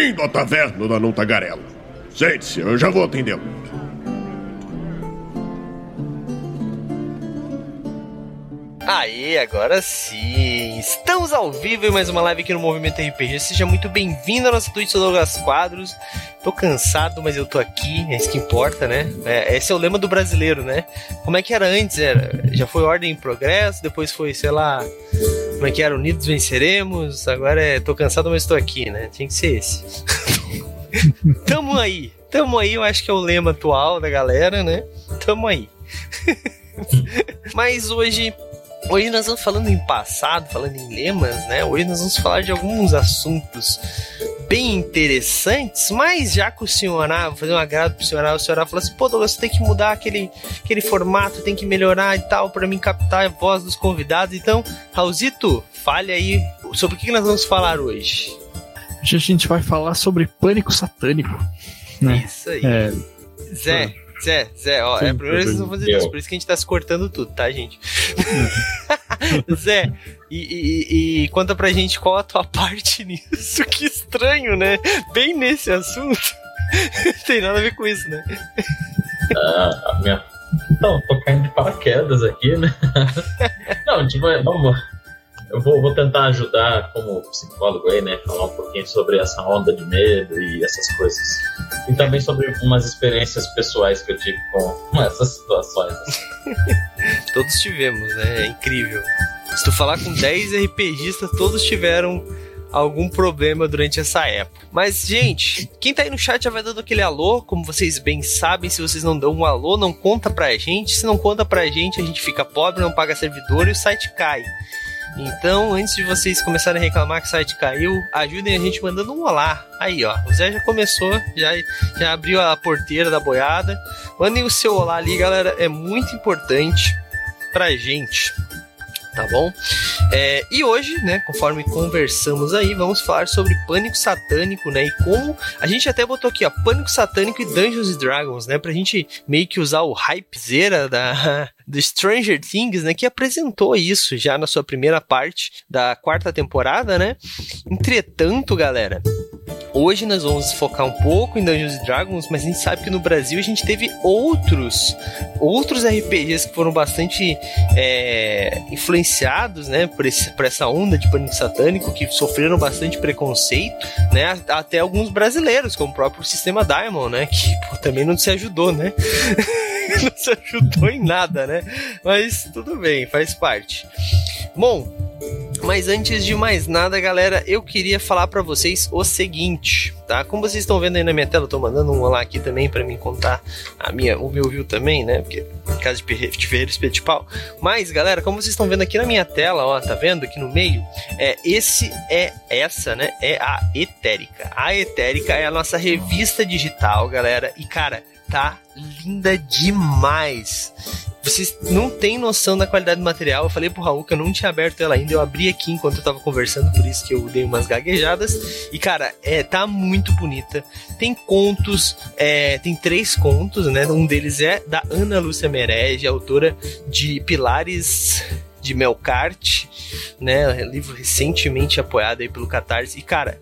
Bem-vindo à taverna da Não Tagarela. Sente-se, eu já vou atendê-lo. Aê, agora sim! Estamos ao vivo em mais uma live aqui no Movimento RPG. Seja muito bem-vindo à nossa Twitch, Douglas Quadros. Tô cansado, mas eu tô aqui, é isso que importa, né? É, esse é o lema do brasileiro, né? Como é que era antes? Era, já foi ordem em progresso, depois foi, sei lá, como é que era? Unidos venceremos, agora é tô cansado, mas tô aqui, né? Tinha que ser esse. tamo aí, tamo aí, eu acho que é o lema atual da galera, né? Tamo aí. mas hoje Hoje nós vamos falando em passado, falando em lemas, né? Hoje nós vamos falar de alguns assuntos bem interessantes, mas já que o senhor ah, vou fazer um agrado pro senhor, o senhor falou assim, pô, Douglas, você tem que mudar aquele, aquele formato, tem que melhorar e tal, para mim captar a voz dos convidados. Então, Raulzito, fale aí sobre o que nós vamos falar hoje. Hoje a gente vai falar sobre pânico satânico. Né? Isso aí. É, Zé, Zé, Zé, ó, Sim, é a primeira vez que vocês vão fazer isso, por isso que a gente tá se cortando tudo, tá, gente? Zé, e, e, e, conta pra gente qual a tua parte nisso. Que estranho, né? Bem nesse assunto. Tem nada a ver com isso, né? Ah, minha. Não, tô caindo de paraquedas aqui, né? Não, tipo, vamos eu vou, vou tentar ajudar como psicólogo aí, né? Falar um pouquinho sobre essa onda de medo e essas coisas. E também sobre umas experiências pessoais que eu tive com essas situações. todos tivemos, né? É incrível. Se tu falar com 10 RPGistas, todos tiveram algum problema durante essa época. Mas, gente, quem tá aí no chat já vai dando aquele alô, como vocês bem sabem, se vocês não dão um alô, não conta pra gente. Se não conta pra gente, a gente fica pobre, não paga servidor e o site cai. Então, antes de vocês começarem a reclamar que o site caiu, ajudem a gente mandando um olá. Aí, ó, o Zé já começou, já, já abriu a porteira da boiada. Mandem o seu olá ali, galera, é muito importante pra gente tá bom? É, e hoje, né, conforme conversamos aí, vamos falar sobre pânico satânico, né? E como a gente até botou aqui, ó, pânico satânico e Dungeons Dragons, né? Pra gente meio que usar o hypezeira da, do Stranger Things, né, que apresentou isso já na sua primeira parte da quarta temporada, né? Entretanto, galera, Hoje nós vamos focar um pouco em Dungeons Dragons, mas a gente sabe que no Brasil a gente teve outros outros RPGs que foram bastante é, influenciados, né, por, esse, por essa onda de pânico satânico, que sofreram bastante preconceito, né, até alguns brasileiros, como o próprio Sistema Diamond, né, que pô, também não se ajudou, né. não se ajudou em nada, né? Mas tudo bem, faz parte. Bom, mas antes de mais nada, galera, eu queria falar para vocês o seguinte, tá? Como vocês estão vendo aí na minha tela, eu tô mandando um olá aqui também para mim contar a minha, o meu view também, né? Porque em casa de ferreiro espeto pau. Mas, galera, como vocês estão vendo aqui na minha tela, ó, tá vendo aqui no meio? É, esse é essa, né? É a Etérica. A Etérica é a nossa revista digital, galera. E cara, tá linda demais. Vocês não têm noção da qualidade do material. Eu falei pro Raul que eu não tinha aberto ela ainda. Eu abri aqui enquanto eu tava conversando, por isso que eu dei umas gaguejadas. E, cara, é, tá muito bonita. Tem contos, é, tem três contos, né? Um deles é da Ana Lúcia Merege, autora de Pilares de Melkart, né? Livro recentemente apoiado aí pelo Catarse. E, cara,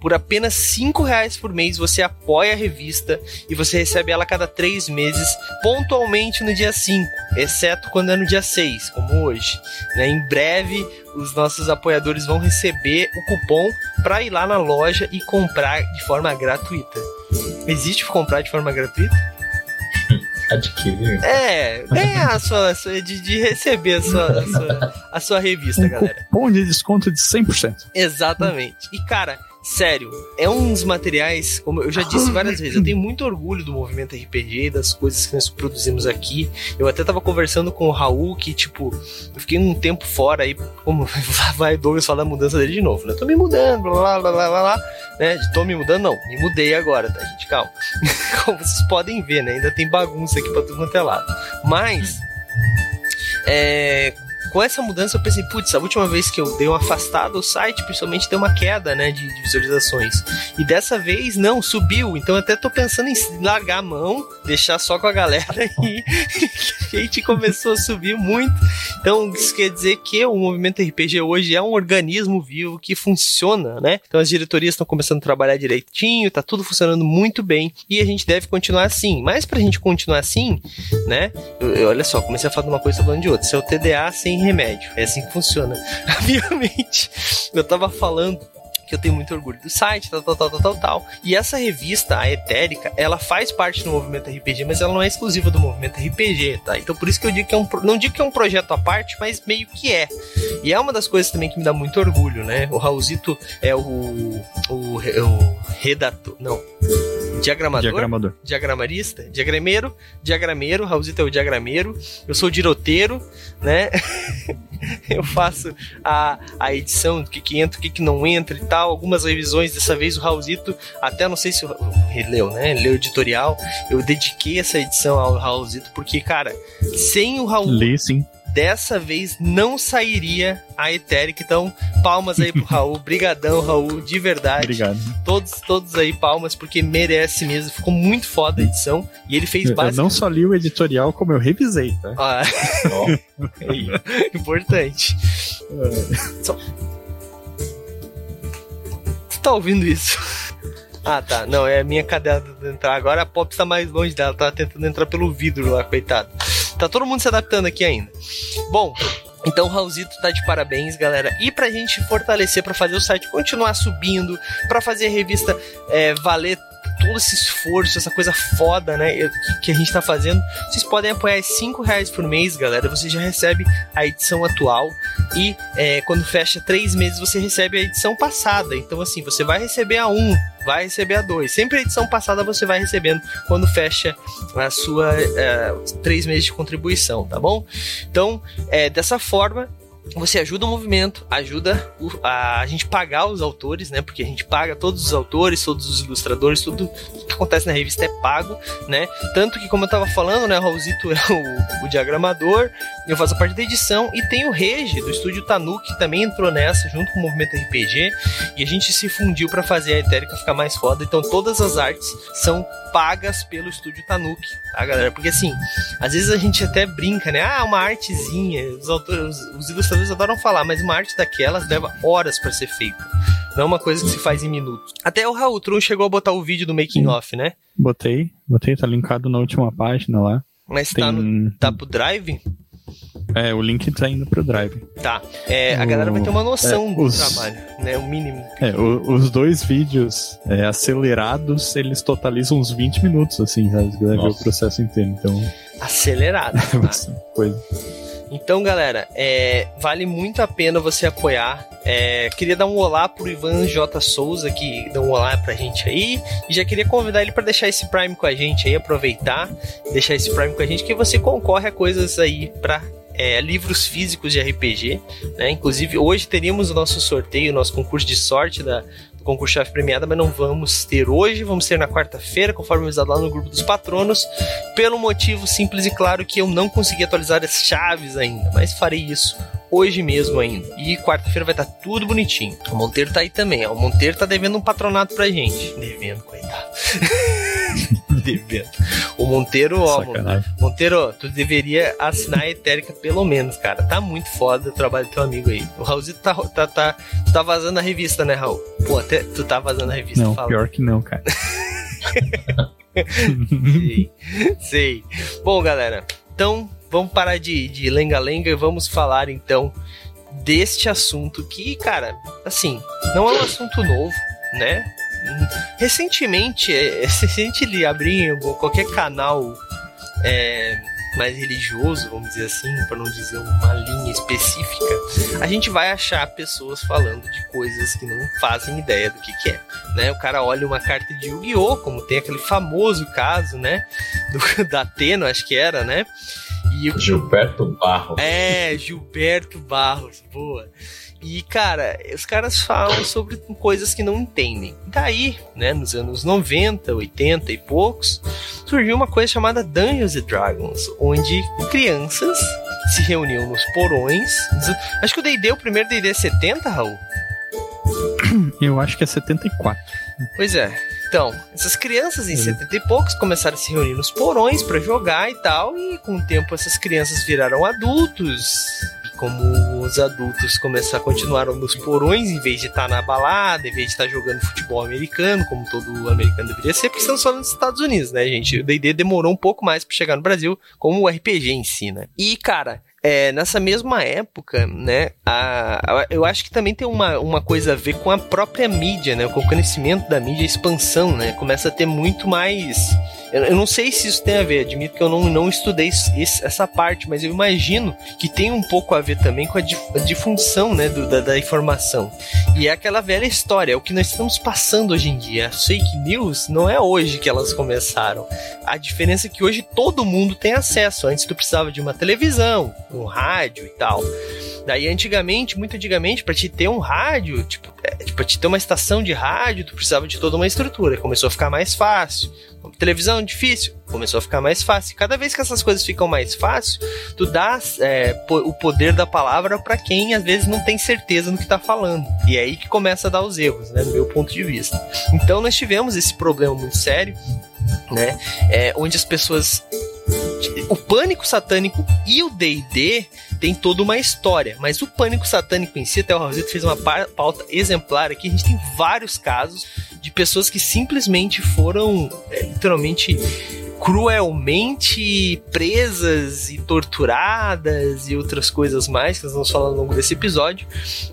por apenas cinco reais por mês você apoia a revista e você recebe ela a cada três meses, pontualmente no dia 5, exceto quando é no dia 6, como hoje. Né? Em breve, os nossos apoiadores vão receber o cupom para ir lá na loja e comprar de forma gratuita. Existe comprar de forma gratuita? Adquirir. É, é a sua, a sua de, de, receber a sua, a sua, a sua revista, um galera. Cupom de desconto de 100%. Exatamente. E cara, Sério, é uns materiais, como eu já disse várias vezes, eu tenho muito orgulho do movimento RPG, das coisas que nós produzimos aqui. Eu até tava conversando com o Raul que, tipo, eu fiquei um tempo fora aí, como vai Douglas falar da mudança dele de novo, né? Tô me mudando, blá blá blá blá blá, né? Tô me mudando, não, me mudei agora, tá, gente? Calma. como vocês podem ver, né? Ainda tem bagunça aqui pra tudo quanto é lado. Mas, é, com essa mudança eu pensei, putz, a última vez que eu dei uma afastada, o site principalmente deu uma queda, né, de, de visualizações. E dessa vez não, subiu. Então até tô pensando em largar a mão, deixar só com a galera e a gente começou a subir muito. Então isso quer dizer que o movimento RPG hoje é um organismo vivo que funciona, né? Então as diretorias estão começando a trabalhar direitinho, tá tudo funcionando muito bem e a gente deve continuar assim. Mas pra gente continuar assim, né? Eu, eu, olha só, comecei a falar de uma coisa falando de outra. Isso é o TDA sem remédio. É assim que funciona. A minha mente. Eu tava falando que eu tenho muito orgulho do site, tal, tal, tal, tal, tal, tal. E essa revista, a Etérica, ela faz parte do movimento RPG, mas ela não é exclusiva do movimento RPG, tá? Então por isso que eu digo que é um. Não digo que é um projeto à parte, mas meio que é. E é uma das coisas também que me dá muito orgulho, né? O Raulzito é o. o, o redator. Não. Diagramador? Diagramador. Diagramarista? Diagrameiro? Diagrameiro, Raulzito é o diagrameiro. Eu sou diroteiro, né? eu faço a, a edição, o que, que entra, o que, que não entra e tal. Algumas revisões, dessa vez o Raulzito, até não sei se o, ele leu, né? Ele leu editorial. Eu dediquei essa edição ao Raulzito, porque, cara, sem o Raul. Lê, sim dessa vez não sairia a Etérica. Então, palmas aí pro Raul. Brigadão, Raul, de verdade. Obrigado. Todos, todos aí palmas, porque merece mesmo. Ficou muito foda a edição. E ele fez bastante. Eu não só li o editorial, como eu revisei, tá? Ah. Importante. É. Só... Você tá ouvindo isso? Ah, tá. Não, é a minha cadeira de entrar. Agora a Pop tá mais longe dela. Tá tentando entrar pelo vidro lá, coitado. Tá todo mundo se adaptando aqui ainda. Bom, então Raulzito tá de parabéns, galera. E pra gente fortalecer, para fazer o site continuar subindo, para fazer a revista é, valer todo esse esforço, essa coisa foda, né, que a gente tá fazendo, vocês podem apoiar 5 reais por mês, galera. Você já recebe a edição atual e é, quando fecha 3 meses você recebe a edição passada. Então, assim, você vai receber a 1, um, vai receber a 2. Sempre a edição passada você vai recebendo quando fecha a sua 3 é, meses de contribuição, tá bom? Então, é, dessa forma, você ajuda o movimento, ajuda a, a, gente pagar os autores, né? Porque a gente paga todos os autores, todos os ilustradores, tudo que acontece na revista é pago, né? Tanto que, como eu tava falando, né? O Raulzito é o, o diagramador, eu faço parte da edição, e tem o Rege, do estúdio Tanuki, que também entrou nessa, junto com o Movimento RPG, e a gente se fundiu para fazer a Etérica ficar mais foda. Então, todas as artes são pagas pelo estúdio Tanuki, tá, galera? Porque assim, às vezes a gente até brinca, né? Ah, uma artezinha. Os, autores, os ilustradores adoram falar, mas uma arte daquelas leva horas para ser feita. Não é uma coisa que se faz em minutos. Até o Raul Tron chegou a botar o vídeo do making off, né? Botei, botei, tá linkado na última página lá. Mas tá Tem... tá, no, tá pro drive? É, o link tá indo pro Drive. Tá. É, a o... galera vai ter uma noção é, do os... trabalho, né? O mínimo. É, o, os dois vídeos é, acelerados, eles totalizam uns 20 minutos, assim, sabe? Você vai ver o processo inteiro, então... Acelerado. tá? coisa. Então, galera, é, vale muito a pena você apoiar. É, queria dar um olá pro Ivan J. Souza, que deu um olá pra gente aí. E já queria convidar ele para deixar esse Prime com a gente aí, aproveitar, deixar esse Prime com a gente, que você concorre a coisas aí pra é, livros físicos de RPG. Né? Inclusive, hoje teríamos o nosso sorteio, nosso concurso de sorte da, do concurso chave premiada, mas não vamos ter hoje, vamos ter na quarta-feira, conforme avisado lá no grupo dos patronos, pelo motivo simples e claro que eu não consegui atualizar as chaves ainda, mas farei isso hoje mesmo ainda. E quarta-feira vai estar tudo bonitinho. O Monteiro tá aí também, ó. O Monteiro tá devendo um patronato pra gente. Devendo, coitado. O Monteiro, ó, Sacanagem. Monteiro, tu deveria assinar a Etérica pelo menos, cara. Tá muito foda o trabalho do teu amigo aí. O Raulzito tá, tá, tá, tu tá vazando a revista, né, Raul? Pô, até tu tá vazando a revista. Não, fala. pior que não, cara. sei, sei. Bom, galera, então vamos parar de lenga-lenga e vamos falar então deste assunto que, cara, assim, não é um assunto novo, né? Recentemente, é, se a gente abrir qualquer canal é, mais religioso, vamos dizer assim, para não dizer uma linha específica, a gente vai achar pessoas falando de coisas que não fazem ideia do que, que é. Né? O cara olha uma carta de Yu-Gi-Oh!, como tem aquele famoso caso, né? Do, da Ateno, acho que era, né? E o... Gilberto Barros. É, Gilberto Barros, boa. E, cara, os caras falam sobre coisas que não entendem. Daí, né, nos anos 90, 80 e poucos, surgiu uma coisa chamada Dungeons and Dragons, onde crianças se reuniam nos porões. Acho que o D&D, o primeiro D&D é 70, Raul? Eu acho que é 74. Pois é. Então, essas crianças em 70 e poucos começaram a se reunir nos porões para jogar e tal, e com o tempo essas crianças viraram adultos. Como os adultos começaram a continuar nos porões em vez de estar na balada, em vez de estar jogando futebol americano, como todo americano deveria ser, porque estamos falando dos Estados Unidos, né, gente? O D&D demorou um pouco mais para chegar no Brasil, como o RPG em si, né? E, cara, é, nessa mesma época, né, a, a, eu acho que também tem uma, uma coisa a ver com a própria mídia, né, com o crescimento da mídia, a expansão, né, começa a ter muito mais eu, não sei se isso tem a ver, admito que eu não, não estudei esse, essa parte, mas eu imagino que tem um pouco a ver também com a, dif, a difunção né, do, da, da, informação. E é aquela velha história, é o que nós estamos passando hoje em dia. As fake news não é hoje que elas começaram. A diferença é que hoje todo mundo tem acesso. Antes tu precisava de uma televisão, um rádio e tal. Daí, antigamente, muito antigamente, para te ter um rádio, tipo, é, pra te ter uma estação de rádio, tu precisava de toda uma estrutura. Começou a ficar mais fácil. Televisão difícil, começou a ficar mais fácil. Cada vez que essas coisas ficam mais fácil, tu dá é, o poder da palavra para quem às vezes não tem certeza no que tá falando. E é aí que começa a dar os erros, né, do meu ponto de vista. Então nós tivemos esse problema muito sério, né, é, onde as pessoas o pânico satânico e o D&D tem toda uma história, mas o pânico satânico em si, até o Raulzito fez uma pauta exemplar aqui, a gente tem vários casos de pessoas que simplesmente foram é, literalmente cruelmente presas e torturadas e outras coisas mais que nós vamos falar ao longo desse episódio,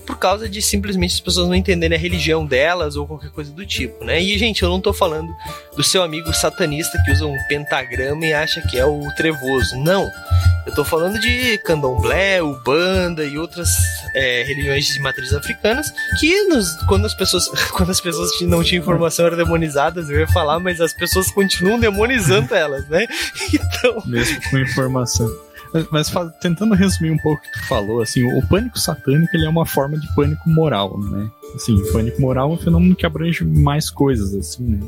por causa de simplesmente as pessoas não entenderem a religião delas ou qualquer coisa do tipo, né? E, gente, eu não tô falando do seu amigo satanista que usa um pentagrama e acha que é o trevoso. Não. Eu tô falando de candomblé, ubanda e outras é, religiões de matrizes africanas que nos, quando as pessoas quando as pessoas não tinham informação eram demonizadas, eu ia falar, mas as pessoas continuam demonizando elas, né? Então, mesmo com informação. Mas, mas tentando resumir um pouco o que tu falou, assim, o pânico satânico ele é uma forma de pânico moral, né? Assim, pânico moral é um fenômeno que abrange mais coisas, assim, né?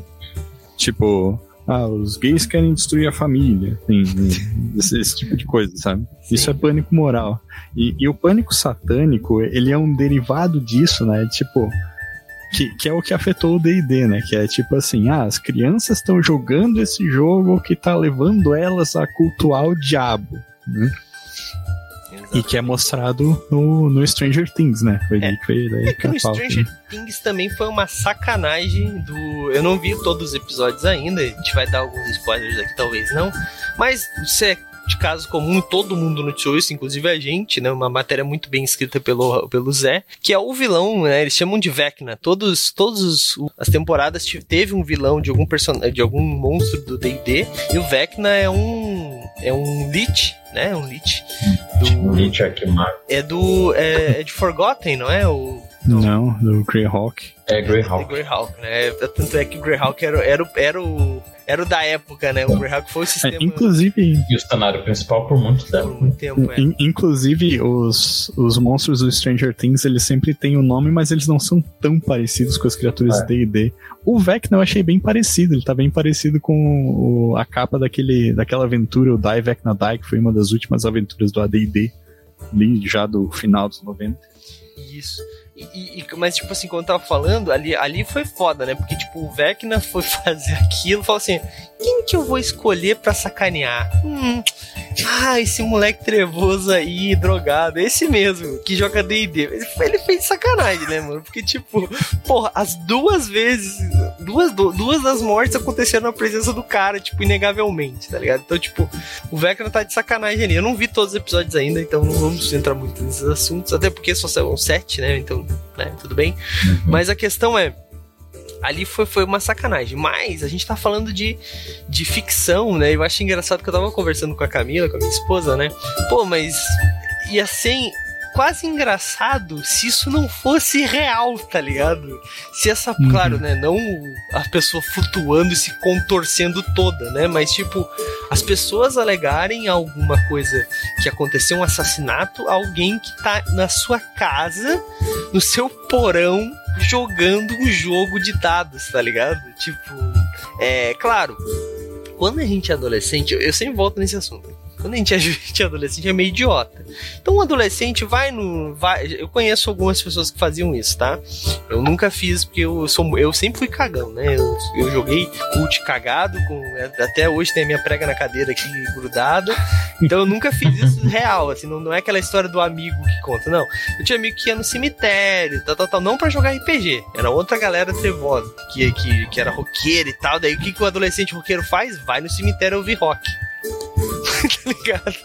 Tipo, ah, os gays querem destruir a família, assim, esse, esse, tipo de coisa, sabe? Sim. Isso é pânico moral. E, e, o pânico satânico, ele é um derivado disso, né? Tipo, que, que é o que afetou o D&D, né? Que é tipo assim, ah, as crianças estão jogando esse jogo que tá levando elas a cultuar o diabo, né? E que é mostrado no, no Stranger Things, né? Foi é, que foi daí é que no Stranger né? Things também foi uma sacanagem do. Eu não vi todos os episódios ainda, a gente vai dar alguns spoilers aqui, talvez não. Mas você de caso comum, todo mundo noticiou isso, inclusive a gente, né? Uma matéria muito bem escrita pelo, pelo Zé, que é o vilão, né? Eles chamam de Vecna. Todos, todos as temporadas teve um vilão de algum personagem, de algum monstro do D&D, e o Vecna é um é um Lich, né? Um Lich do Lich é do é, é de Forgotten, não é? O não, do Greyhawk. É, Greyhawk. É Greyhawk, né? Tanto é que o Greyhawk era, era, era o era o da época, né? O Greyhawk foi o sistema. É, inclusive. E o cenário principal por muito tempo. Por muito tempo é. inclusive, os, os monstros do Stranger Things, eles sempre têm o um nome, mas eles não são tão parecidos com as criaturas é. D&D. O Vecna eu achei bem parecido, ele tá bem parecido com o, a capa daquele, daquela aventura, o Die Vecna Die, que foi uma das últimas aventuras do AD&D, já do final dos 90. Isso. E, e, mas, tipo assim, quando eu tava falando, ali, ali foi foda, né? Porque, tipo, o Vecna foi fazer aquilo falou assim: quem que eu vou escolher pra sacanear? Hum, ah, esse moleque trevoso aí, drogado, esse mesmo, que joga DD. Ele fez sacanagem, né, mano? Porque, tipo, porra, as duas vezes, duas, duas das mortes aconteceram na presença do cara, tipo, inegavelmente, tá ligado? Então, tipo, o Vecna tá de sacanagem ali. Eu não vi todos os episódios ainda, então não vamos entrar muito nesses assuntos, até porque só são sete, né? Então, né, tudo bem. Uhum. Mas a questão é ali foi, foi uma sacanagem. Mas a gente tá falando de, de ficção, né? Eu acho engraçado que eu tava conversando com a Camila, com a minha esposa, né? Pô, mas ia ser quase engraçado se isso não fosse real, tá ligado? Se essa, uhum. claro, né, não a pessoa flutuando e se contorcendo toda, né, mas tipo, as pessoas alegarem alguma coisa que aconteceu um assassinato, alguém que tá na sua casa, no seu porão, jogando um jogo de dados, tá ligado? Tipo, é claro, quando a gente é adolescente, eu, eu sempre volto nesse assunto. Quando a gente é, gente é adolescente, é meio idiota. Então, um adolescente vai no. Vai, eu conheço algumas pessoas que faziam isso, tá? Eu nunca fiz, porque eu, sou, eu sempre fui cagão, né? Eu, eu joguei cult cagado, com, até hoje tem a minha prega na cadeira aqui grudada. Então, eu nunca fiz isso real, assim, não, não é aquela história do amigo que conta, não. Eu tinha amigo que ia no cemitério, tal, tal, tal, não pra jogar RPG. Era outra galera trevosa, que, que, que era roqueiro e tal. Daí, o que, que o adolescente roqueiro faz? Vai no cemitério ouvir rock. tá ligado?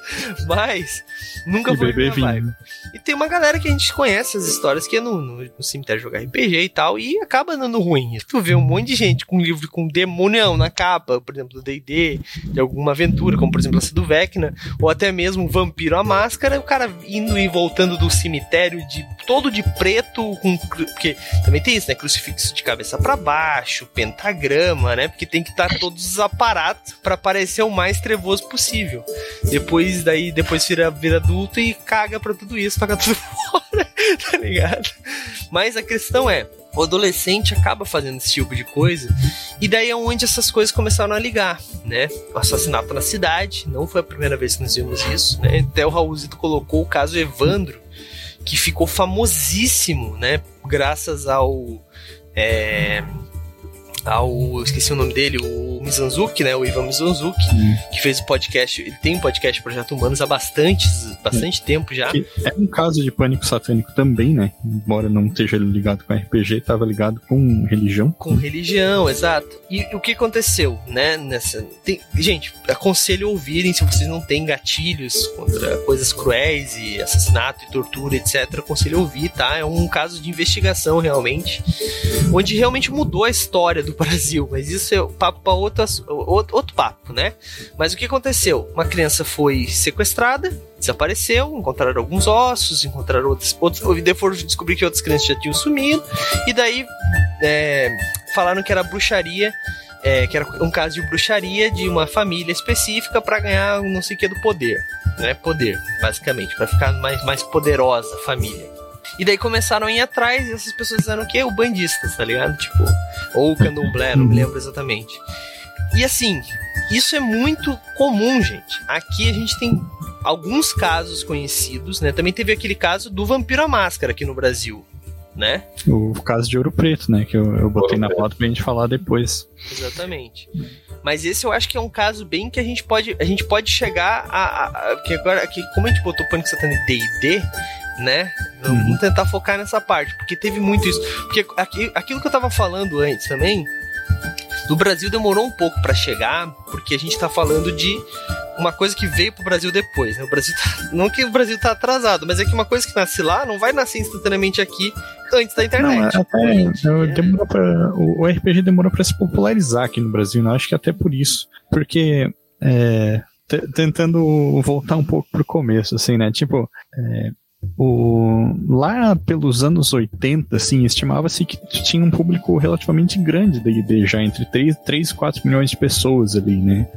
Mas nunca foi minha vibe. E tem uma galera que a gente conhece as histórias que é no, no, no, cemitério jogar RPG e tal, e acaba dando ruim. Tu vê um monte de gente com livro com demonião na capa, por exemplo, do D&D, de alguma aventura, como por exemplo essa do Vecna, ou até mesmo Vampiro à Máscara, o cara indo e voltando do cemitério de todo de preto, com porque também tem isso, né? Crucifixo de cabeça para baixo, pentagrama, né? Porque tem que estar todos os aparatos para parecer o mais trevoso possível. Depois daí, depois vira, vira adulto e caga pra tudo isso, toca tudo fora, tá ligado? Mas a questão é, o adolescente acaba fazendo esse tipo de coisa, e daí é onde essas coisas começaram a ligar, né? O assassinato na cidade, não foi a primeira vez que nós vimos isso, né? Até o Raulzito colocou o caso Evandro, que ficou famosíssimo, né? Graças ao. É, ao. Esqueci o nome dele, o Mizanzuki, né? O Ivan Mizanzuki, hum. que fez o podcast. Ele tem um podcast Projeto Humanos há bastante, bastante é. tempo já. É um caso de pânico satânico também, né? Embora não esteja ligado com RPG, estava ligado com religião. Com religião, exato. E o que aconteceu, né? Nessa. Tem... Gente, aconselho ouvirem se vocês não têm gatilhos contra coisas cruéis e assassinato e tortura, etc. Aconselho ouvir, tá? É um caso de investigação realmente, onde realmente mudou a história do do Brasil, mas isso é papo para outro, outro, papo, né? Mas o que aconteceu? Uma criança foi sequestrada, desapareceu, encontraram alguns ossos, encontraram outros, outros e depois descobrir que outras crianças já tinham sumido, e daí é, falaram que era bruxaria, é, que era um caso de bruxaria de uma família específica para ganhar não sei o que do poder, né? Poder, basicamente, para ficar mais, mais poderosa a família. E daí começaram a ir atrás e essas pessoas disseram o quê? O bandistas, tá ligado? Tipo, ou o candomblé, não me lembro exatamente. E assim, isso é muito comum, gente. Aqui a gente tem alguns casos conhecidos, né? Também teve aquele caso do Vampiro à Máscara aqui no Brasil, né? O caso de Ouro Preto, né? Que eu, eu botei Ouro na foto pra gente falar depois. Exatamente. Mas esse eu acho que é um caso bem que a gente pode, a gente pode chegar a. a, a que agora, que como a gente botou Pânico Satânico DD, né? Vamos uhum. tentar focar nessa parte, porque teve muito isso. Porque aqui, aquilo que eu tava falando antes também, do Brasil demorou um pouco para chegar, porque a gente tá falando de uma coisa que veio pro Brasil depois, né? O Brasil tá, não que o Brasil tá atrasado, mas é que uma coisa que nasce lá não vai nascer instantaneamente aqui antes da internet. Não, até, é. demorou pra, o, o, RPG demorou para se popularizar aqui no Brasil, né? Acho que até por isso. Porque é, tentando voltar um pouco pro começo, assim, né? Tipo, é, o, lá pelos anos 80, assim, estimava-se que tinha um público relativamente grande da ID, já entre 3, 3 e 4 milhões de pessoas ali, né,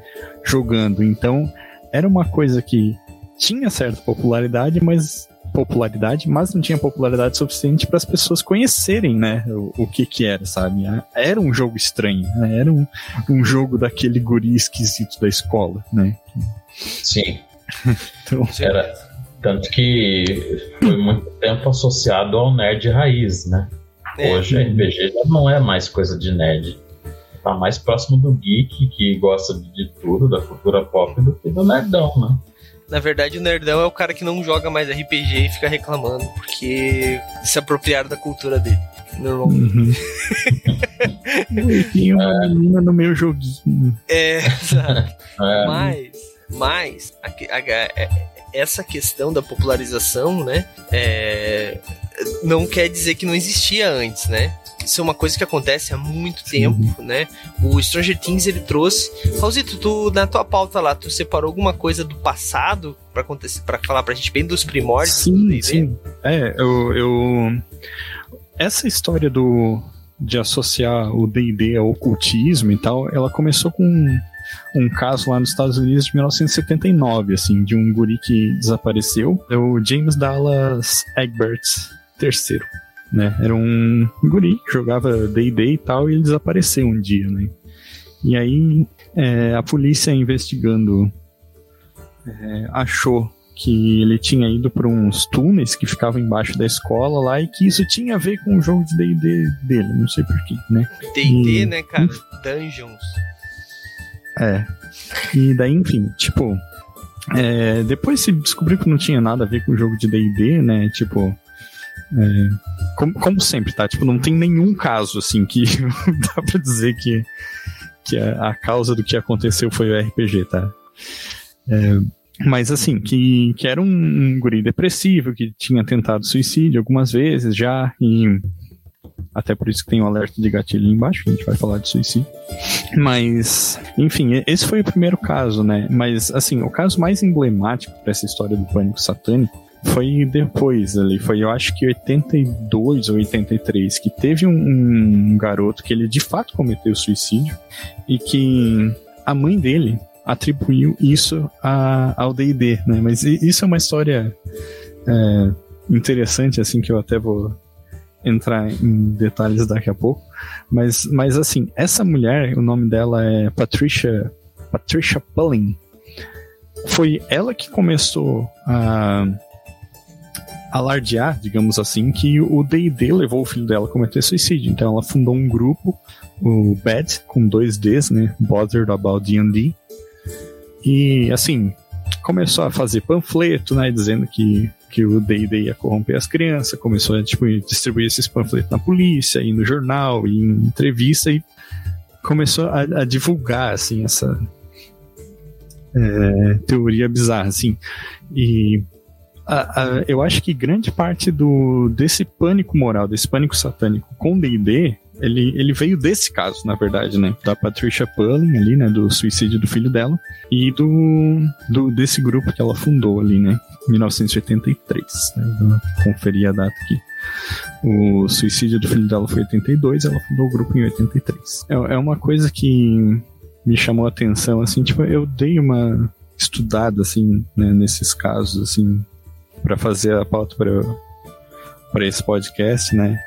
jogando. Então, era uma coisa que tinha certa popularidade, mas popularidade, mas não tinha popularidade suficiente para as pessoas conhecerem, né, o, o, que que era, sabe? Era um jogo estranho, né? era um, um jogo daquele guri esquisito da escola, né? Sim. então, era, tanto que foi muito tempo associado ao nerd raiz, né? É. Hoje RPG já não é mais coisa de nerd. Tá mais próximo do geek que gosta de tudo, da cultura pop, do que do nerdão, né? Na verdade, o nerdão é o cara que não joga mais RPG e fica reclamando porque se apropriaram da cultura dele. Normalmente. Uhum. Tem uma é. menina no meu joguinho. É, exato. É. Mas, mas, a, a, a, essa questão da popularização, né, é, não quer dizer que não existia antes, né? Isso é uma coisa que acontece há muito tempo, né? O Stranger Things ele trouxe. Raulzito, tu na tua pauta lá, tu separou alguma coisa do passado para acontecer, para falar pra gente bem dos primórdios? Sim, sim. É, eu, eu essa história do de associar o D&D ao ocultismo e tal, ela começou com um caso lá nos Estados Unidos de 1979, assim, de um guri que desapareceu. É o James Dallas Egbert III, né? Era um guri que jogava D&D e tal e ele desapareceu um dia, né? E aí é, a polícia investigando é, achou que ele tinha ido para uns túneis que ficavam embaixo da escola lá e que isso tinha a ver com o jogo de D&D dele, não sei porquê, né? D&D, né, cara? Dungeons. É. E daí, enfim, tipo, é, depois se descobriu que não tinha nada a ver com o jogo de D&D, né? Tipo, é, como, como, sempre, tá? Tipo, não tem nenhum caso, assim, que dá pra dizer que, que a, a, causa do que aconteceu foi o RPG, tá? É, mas, assim, que, que era um, um guri depressivo, que tinha tentado suicídio algumas vezes já, e até por isso que tem o um alerta de gatilho embaixo, a gente vai falar de suicídio. Mas, enfim, esse foi o primeiro caso, né? Mas, assim, o caso mais emblemático para essa história do pânico satânico foi depois ali, foi eu acho que 82 ou 83, que teve um, um garoto que ele de fato cometeu suicídio e que a mãe dele atribuiu isso a, ao D&D, né? Mas isso é uma história é, interessante, assim, que eu até vou entrar em detalhes daqui a pouco. Mas, mas assim, essa mulher, o nome dela é Patricia, Patricia Pulling. Foi ela que começou a alardear, digamos assim, que o D&D levou o filho dela a cometer suicídio. Então ela fundou um grupo, o BAD, com dois Ds, né? Bothered About D&D. E, assim, começou a fazer panfleto, né? Dizendo que que o D&D ia corromper as crianças, começou a tipo, distribuir esses panfletos na polícia, e no jornal, e em entrevista, e começou a, a divulgar, assim, essa é, teoria bizarra, assim. E a, a, eu acho que grande parte do, desse pânico moral, desse pânico satânico com D&D, ele, ele veio desse caso, na verdade, né? Da Patricia Pulling ali, né? Do suicídio do filho dela. E do, do desse grupo que ela fundou ali, né? 1983. Né? Vou conferir a data aqui. O suicídio do filho dela foi em 82, ela fundou o grupo em 83. É, é uma coisa que me chamou a atenção, assim, tipo, eu dei uma estudada, assim, né, nesses casos, assim, para fazer a pauta para esse podcast, né?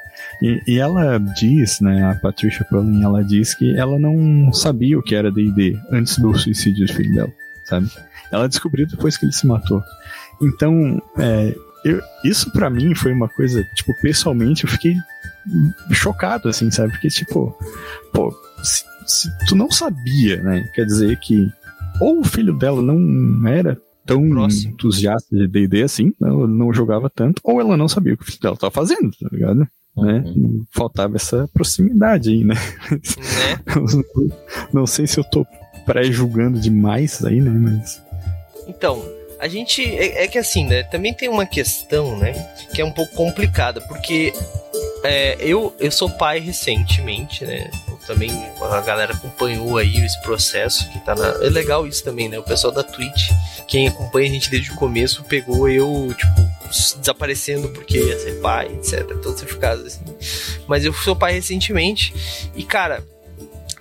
E, e, ela diz, né, a Patricia Pullen, ela diz que ela não sabia o que era D&D antes do suicídio do filho dela, sabe? Ela descobriu depois que ele se matou. Então, é, eu, isso para mim foi uma coisa, tipo, pessoalmente eu fiquei chocado, assim, sabe? Porque, tipo, pô, se, se tu não sabia, né, quer dizer que ou o filho dela não era tão Próximo. entusiasta de D&D assim, não, não jogava tanto, ou ela não sabia o que o filho dela estava fazendo, tá ligado? Né? Uhum. Faltava essa proximidade aí, né? né? não sei se eu tô pré-julgando demais aí, né? Mas. Então, a gente. É, é, que assim, né? Também tem uma questão, né? Que é um pouco complicada, porque é, eu, eu sou pai recentemente, né? Eu também a galera acompanhou aí esse processo que tá na. É legal isso também, né? O pessoal da Twitch, quem acompanha a gente desde o começo, pegou eu, tipo, desaparecendo porque ia ser pai, etc. Todos esses assim. Mas eu sou pai recentemente e, cara,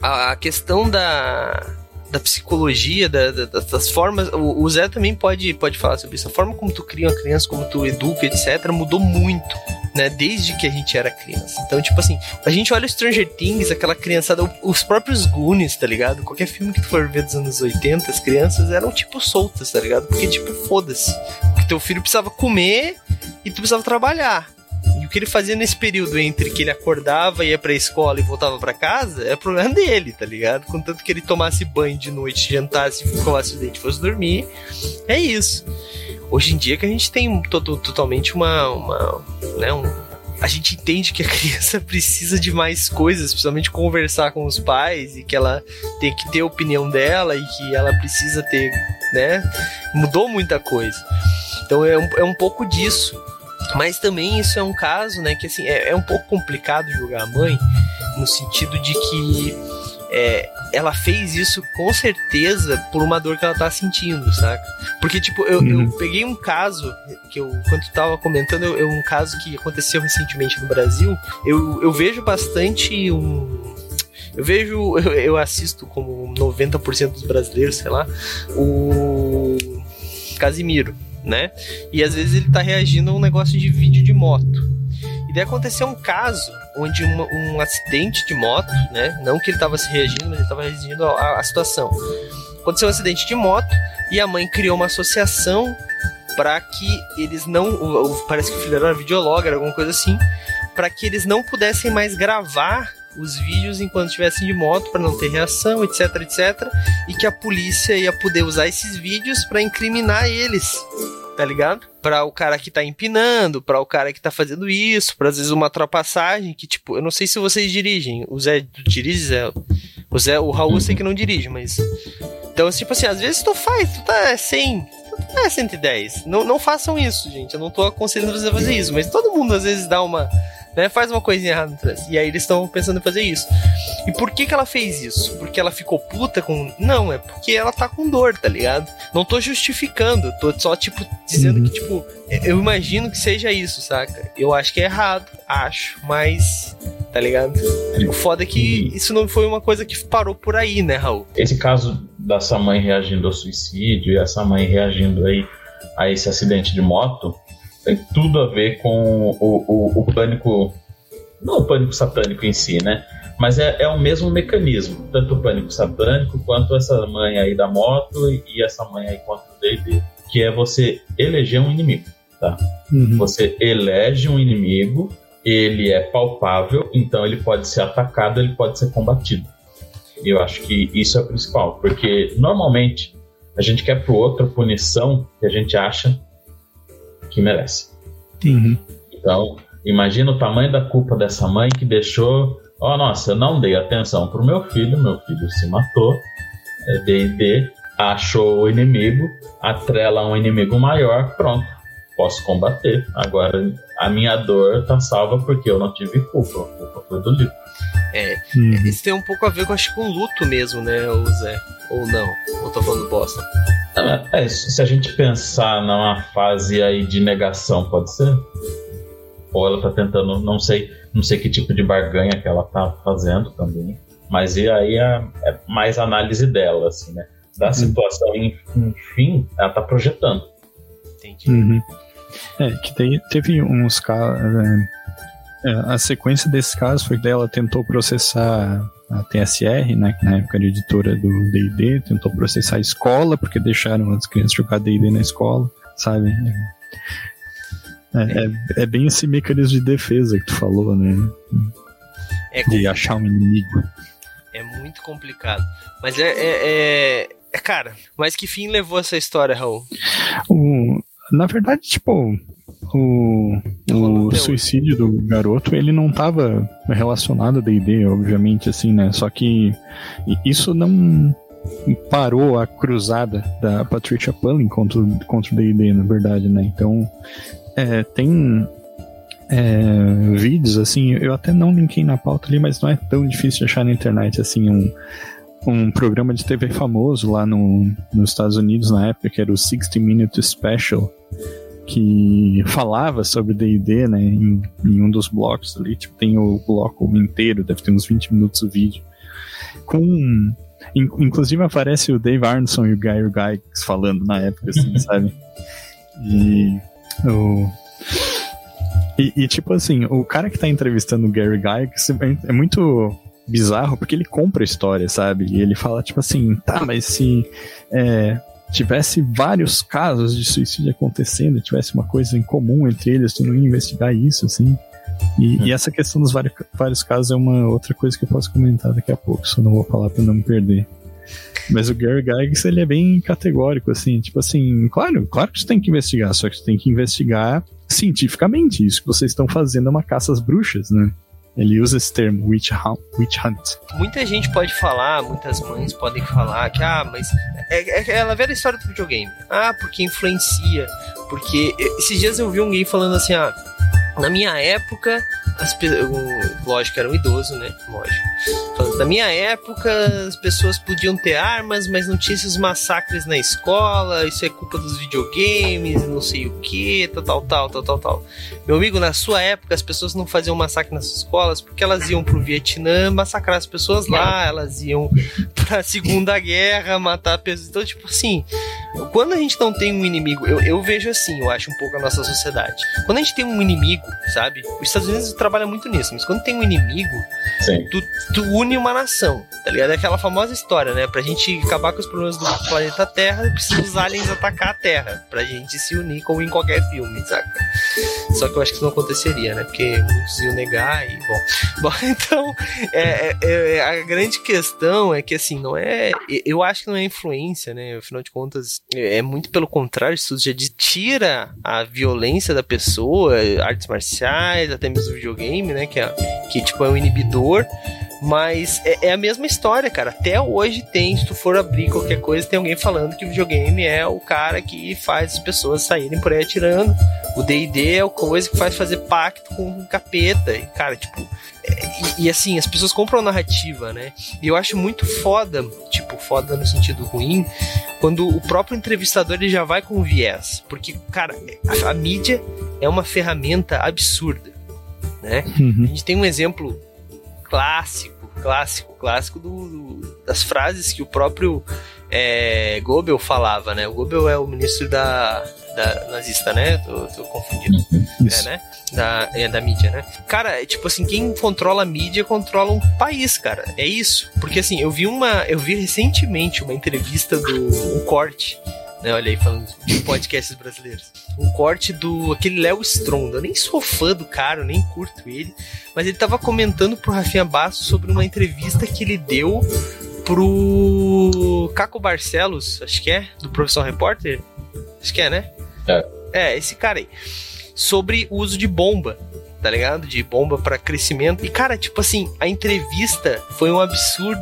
a questão da da psicologia, da, da, das formas. O, o, Zé também pode, pode falar sobre isso. A forma como tu cria uma criança, como tu educa, etc., mudou muito. Né, desde que a gente era criança. Então, tipo assim, a gente olha Stranger Things, aquela criançada, os próprios Goonies, tá ligado? Qualquer filme que tu for ver dos anos 80, as crianças eram tipo soltas, tá ligado? Porque, tipo, foda-se. Porque teu filho precisava comer e tu precisava trabalhar. O que ele fazia nesse período entre que ele acordava, ia pra escola e voltava para casa, é problema dele, tá ligado? Contanto que ele tomasse banho de noite, jantasse, escovasse o dente fosse dormir, é isso. Hoje em dia que a gente tem totalmente uma, uma né, um, a gente entende que a criança precisa de mais coisas, principalmente conversar com os pais e que ela tem que ter a opinião dela e que ela precisa ter, né? Mudou muita coisa. Então é um, é um pouco disso. Mas também isso é um caso, né, que assim, é, é um pouco complicado julgar a mãe, no sentido de que é, ela fez isso com certeza por uma dor que ela tá sentindo, saca? Porque, tipo, eu, uhum. eu peguei um caso que eu, quando tu tava comentando, eu, eu, um caso que aconteceu recentemente no Brasil, eu, eu vejo bastante um. Eu vejo, eu, eu assisto como 90% dos brasileiros, sei lá, o Casimiro né? E às vezes ele tá reagindo a um negócio de vídeo de moto. E daí aconteceu um caso onde uma, um acidente de moto, né? Não que ele tava se reagindo, mas ele tava reagindo à, situação. aconteceu um acidente de moto e a mãe criou uma associação para que eles não. Parece que o filho era videologger, alguma coisa assim. para que eles não pudessem mais gravar os vídeos enquanto estivessem de moto para não ter reação, etc, etc, e que a polícia ia poder usar esses vídeos para incriminar eles. Tá ligado? Pra o cara que tá empinando, pra o cara que tá fazendo isso, pra às vezes uma ultrapassagem que, tipo, eu não sei se vocês dirigem. O Zé dirige, Zé? O Zé, o Raul sei que não dirige, mas. Então, tipo assim, às vezes tu faz, tu tá 100, tu tá 110. Não, não façam isso, gente. Eu não tô aconselhando você a fazer isso, mas todo mundo às vezes dá uma. Né, faz uma coisinha errada. E aí eles estão pensando em fazer isso. E por que que ela fez isso? Porque ela ficou puta com. Não, é porque ela tá com dor, tá ligado? Não tô justificando, tô só, tipo, dizendo Uhum. que, tipo, eu imagino que seja isso, saca? Eu acho que é errado, acho, mas. Tá ligado? O foda é que isso não foi uma coisa que parou por aí, né, Raul? Esse caso dessa mãe reagindo ao suicídio e essa mãe reagindo aí a esse acidente de moto tem tudo a ver com o, o, o pânico, não o pânico satânico em si, né? Mas é, é o mesmo mecanismo, tanto o pânico satânico quanto essa mãe aí da moto e, e essa mãe aí contra o D&D, que é você eleger um inimigo. Uhum. Você elege um inimigo, ele é palpável, então ele pode ser atacado, ele pode ser combatido. E eu acho que isso é o principal, porque normalmente a gente quer pro outro punição que a gente acha que merece. Uhum. Então, imagina o tamanho da culpa dessa mãe que deixou. Oh, nossa, eu não dei atenção pro meu filho, meu filho se matou, é, D&D, achou o inimigo, atrela um inimigo maior, pronto, posso combater. Agora, a minha dor tá salva porque eu não tive culpa, a culpa foi do livro. Uhum. Isso tem um pouco a ver, com, acho com luto mesmo, né, o Zé? Ou não? Ou tô falando bosta? É, é, se a gente pensar numa fase aí de negação, pode ser? Ou ela tá tentando, não sei, não sei que tipo de barganha que ela tá fazendo também. Mas e aí é, é mais análise dela, assim, né? Da situação, en- enfim, ela tá projetando. Entendi. Uhum. É, que te- teve uns casos. A sequência desses casos foi que ela tentou processar a TSR, né, que na época era editora do DD, tentou processar a escola, porque deixaram as crianças jogar DD na escola, sabe? É, é, é bem esse mecanismo de defesa que tu falou, né? É, De achar um inimigo. é muito complicado. Mas é, é, é- é, Cara, mas que fim levou essa história, Raul? O, na verdade, tipo, o, o suicídio do garoto, ele não estava relacionado a D&D, obviamente, assim, né? Só que isso não parou a cruzada da Patricia Pullen contra, o- contra o D&D, na verdade, né? Então, é, tem é, vídeos, assim, eu até não linkei na pauta ali, mas não é tão difícil de achar na internet, assim, um, um programa de TV famoso lá no, nos Estados Unidos na época, que era o 60 Minute Special, que falava sobre D&D, né, em, em um dos blocos ali, tipo, tem o bloco inteiro, deve ter uns 20 minutos o vídeo, com... in- inclusive aparece o Dave Arneson e o Guy Gygax falando na época, assim, sabe? E o... E, e, tipo assim, o cara que tá entrevistando o Gary Gygax é, é muito bizarro porque ele compra a história, sabe? E ele fala, tipo assim, tá, mas se é, tivesse vários casos de suicídio acontecendo, tivesse uma coisa em comum entre eles, tu não ia investigar isso, assim. E, e essa questão dos vários, vários casos é uma outra coisa que eu posso comentar daqui a pouco, só não vou falar pra não me perder. Mas o Gary Gygax, ele é bem categórico, assim, tipo assim, claro, claro que você tem que investigar, só que você tem que investigar cientificamente. Isso que vocês estão fazendo é uma caça às bruxas, né? Ele usa esse termo, witch hunt. Witch hunt. Muita gente pode falar, muitas mães podem falar que, ah, mas é, é aquela velha história do videogame. Ah, porque influencia. Porque esses dias eu vi alguém falando assim, ah, na minha época, as lógico, era um idoso, né? Lógico. Na minha época, as pessoas podiam ter armas, mas não tinha esses massacres na escola, isso é culpa dos videogames, não sei o que, tal, tal, tal, tal, tal, tal. Meu amigo, na sua época, as pessoas não faziam massacre nas escolas porque elas iam pro Vietnã massacrar as pessoas lá, elas iam pra Segunda Guerra matar pessoas. Então, tipo assim, quando a gente não tem um inimigo, eu, eu vejo assim, eu acho um pouco a nossa sociedade. Quando a gente tem um inimigo, sabe? Os Estados Unidos trabalham muito nisso, mas quando tem um inimigo, Sim. tu tu une uma nação, tá ligado? É aquela famosa história, né? Pra gente acabar com os problemas do planeta Terra, precisa os aliens atacar a Terra, pra gente se unir como em qualquer filme, saca? Só que eu acho que isso não aconteceria, né? Porque muitos iam negar e, bom. Bom, então, é, é, é, a grande questão é que, assim, não é. Eu acho que não é influência, né? Afinal de contas, é muito pelo contrário, isso já tira a violência da pessoa, artes marciais, até mesmo videogame, né? Que, é, que tipo, é um inibidor. Mas é, é, a mesma história, cara. Até hoje tem, se tu for abrir qualquer coisa, tem alguém falando que o videogame é o cara que faz as pessoas saírem por aí atirando. O DD é o coisa que faz fazer pacto com o capeta. E, cara, tipo. E, e, assim, as pessoas compram a narrativa, né? E eu acho muito foda, tipo, foda no sentido ruim, quando o próprio entrevistador ele já vai com viés. Porque, cara, a, a mídia é uma ferramenta absurda. Né? Uhum. A gente tem um exemplo clássico, clássico, clássico do, do, das frases que o próprio é, Goebbels falava, né? O Goebbels é o ministro da, da nazista, né? Tô, tô confundindo. Uhum, isso. É, né? Da, é da mídia, né? Cara, é tipo assim, quem controla a mídia controla um país, cara. É isso. Porque assim, eu vi uma. Eu vi recentemente uma entrevista do um corte né? Olha aí, falando de podcasts brasileiros. Um corte do aquele Léo Stronda. Eu nem sou fã do cara, nem curto ele. Mas ele tava comentando pro Rafinha Basso sobre uma entrevista que ele deu pro Caco Barcelos, acho que é, do Profissão Repórter. Acho que é, né? É. É, esse cara aí. Sobre o uso de bomba tá ligado? De bomba para crescimento. E, cara, tipo assim, a entrevista foi um absurdo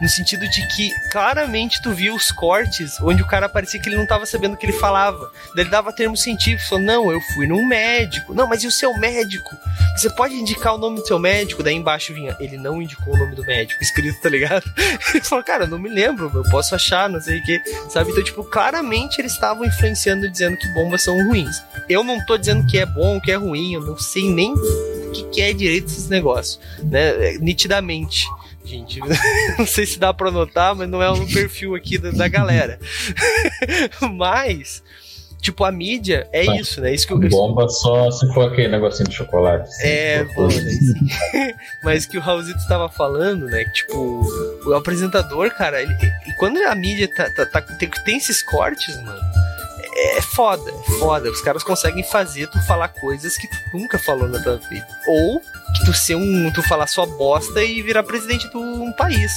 no sentido de que claramente tu viu os cortes onde o cara parecia que ele não tava sabendo o que ele falava. Daí ele dava termos científicos, falou: Não, eu fui num médico. Não, mas e o seu médico? Você pode indicar o nome do seu médico? Daí embaixo vinha: Ele não indicou o nome do médico, escrito, tá ligado? Ele falou: Cara, não me lembro, eu posso achar, não sei o que, sabe? Então, tipo, claramente eles estavam influenciando dizendo que bombas são ruins. Eu não tô dizendo que é bom, que é ruim, eu não sei nem o que, que é direito esses negócios, né? Nitidamente. Gente, não sei se dá pra notar, mas não é um perfil aqui da, da galera. mas, tipo, a mídia é isso, né? Isso que eu, bomba só se for aquele negocinho de chocolate. Assim, é, bom, né? mas que o Raulzito estava falando, né? Que, tipo, o apresentador, cara, ele, e quando a mídia tá, tá, tá tem, tem esses cortes, mano é foda, é foda. Os caras conseguem fazer tu falar coisas que tu nunca falou na tua vida. Ou que tu ser um. tu falar sua bosta e virar presidente de um país.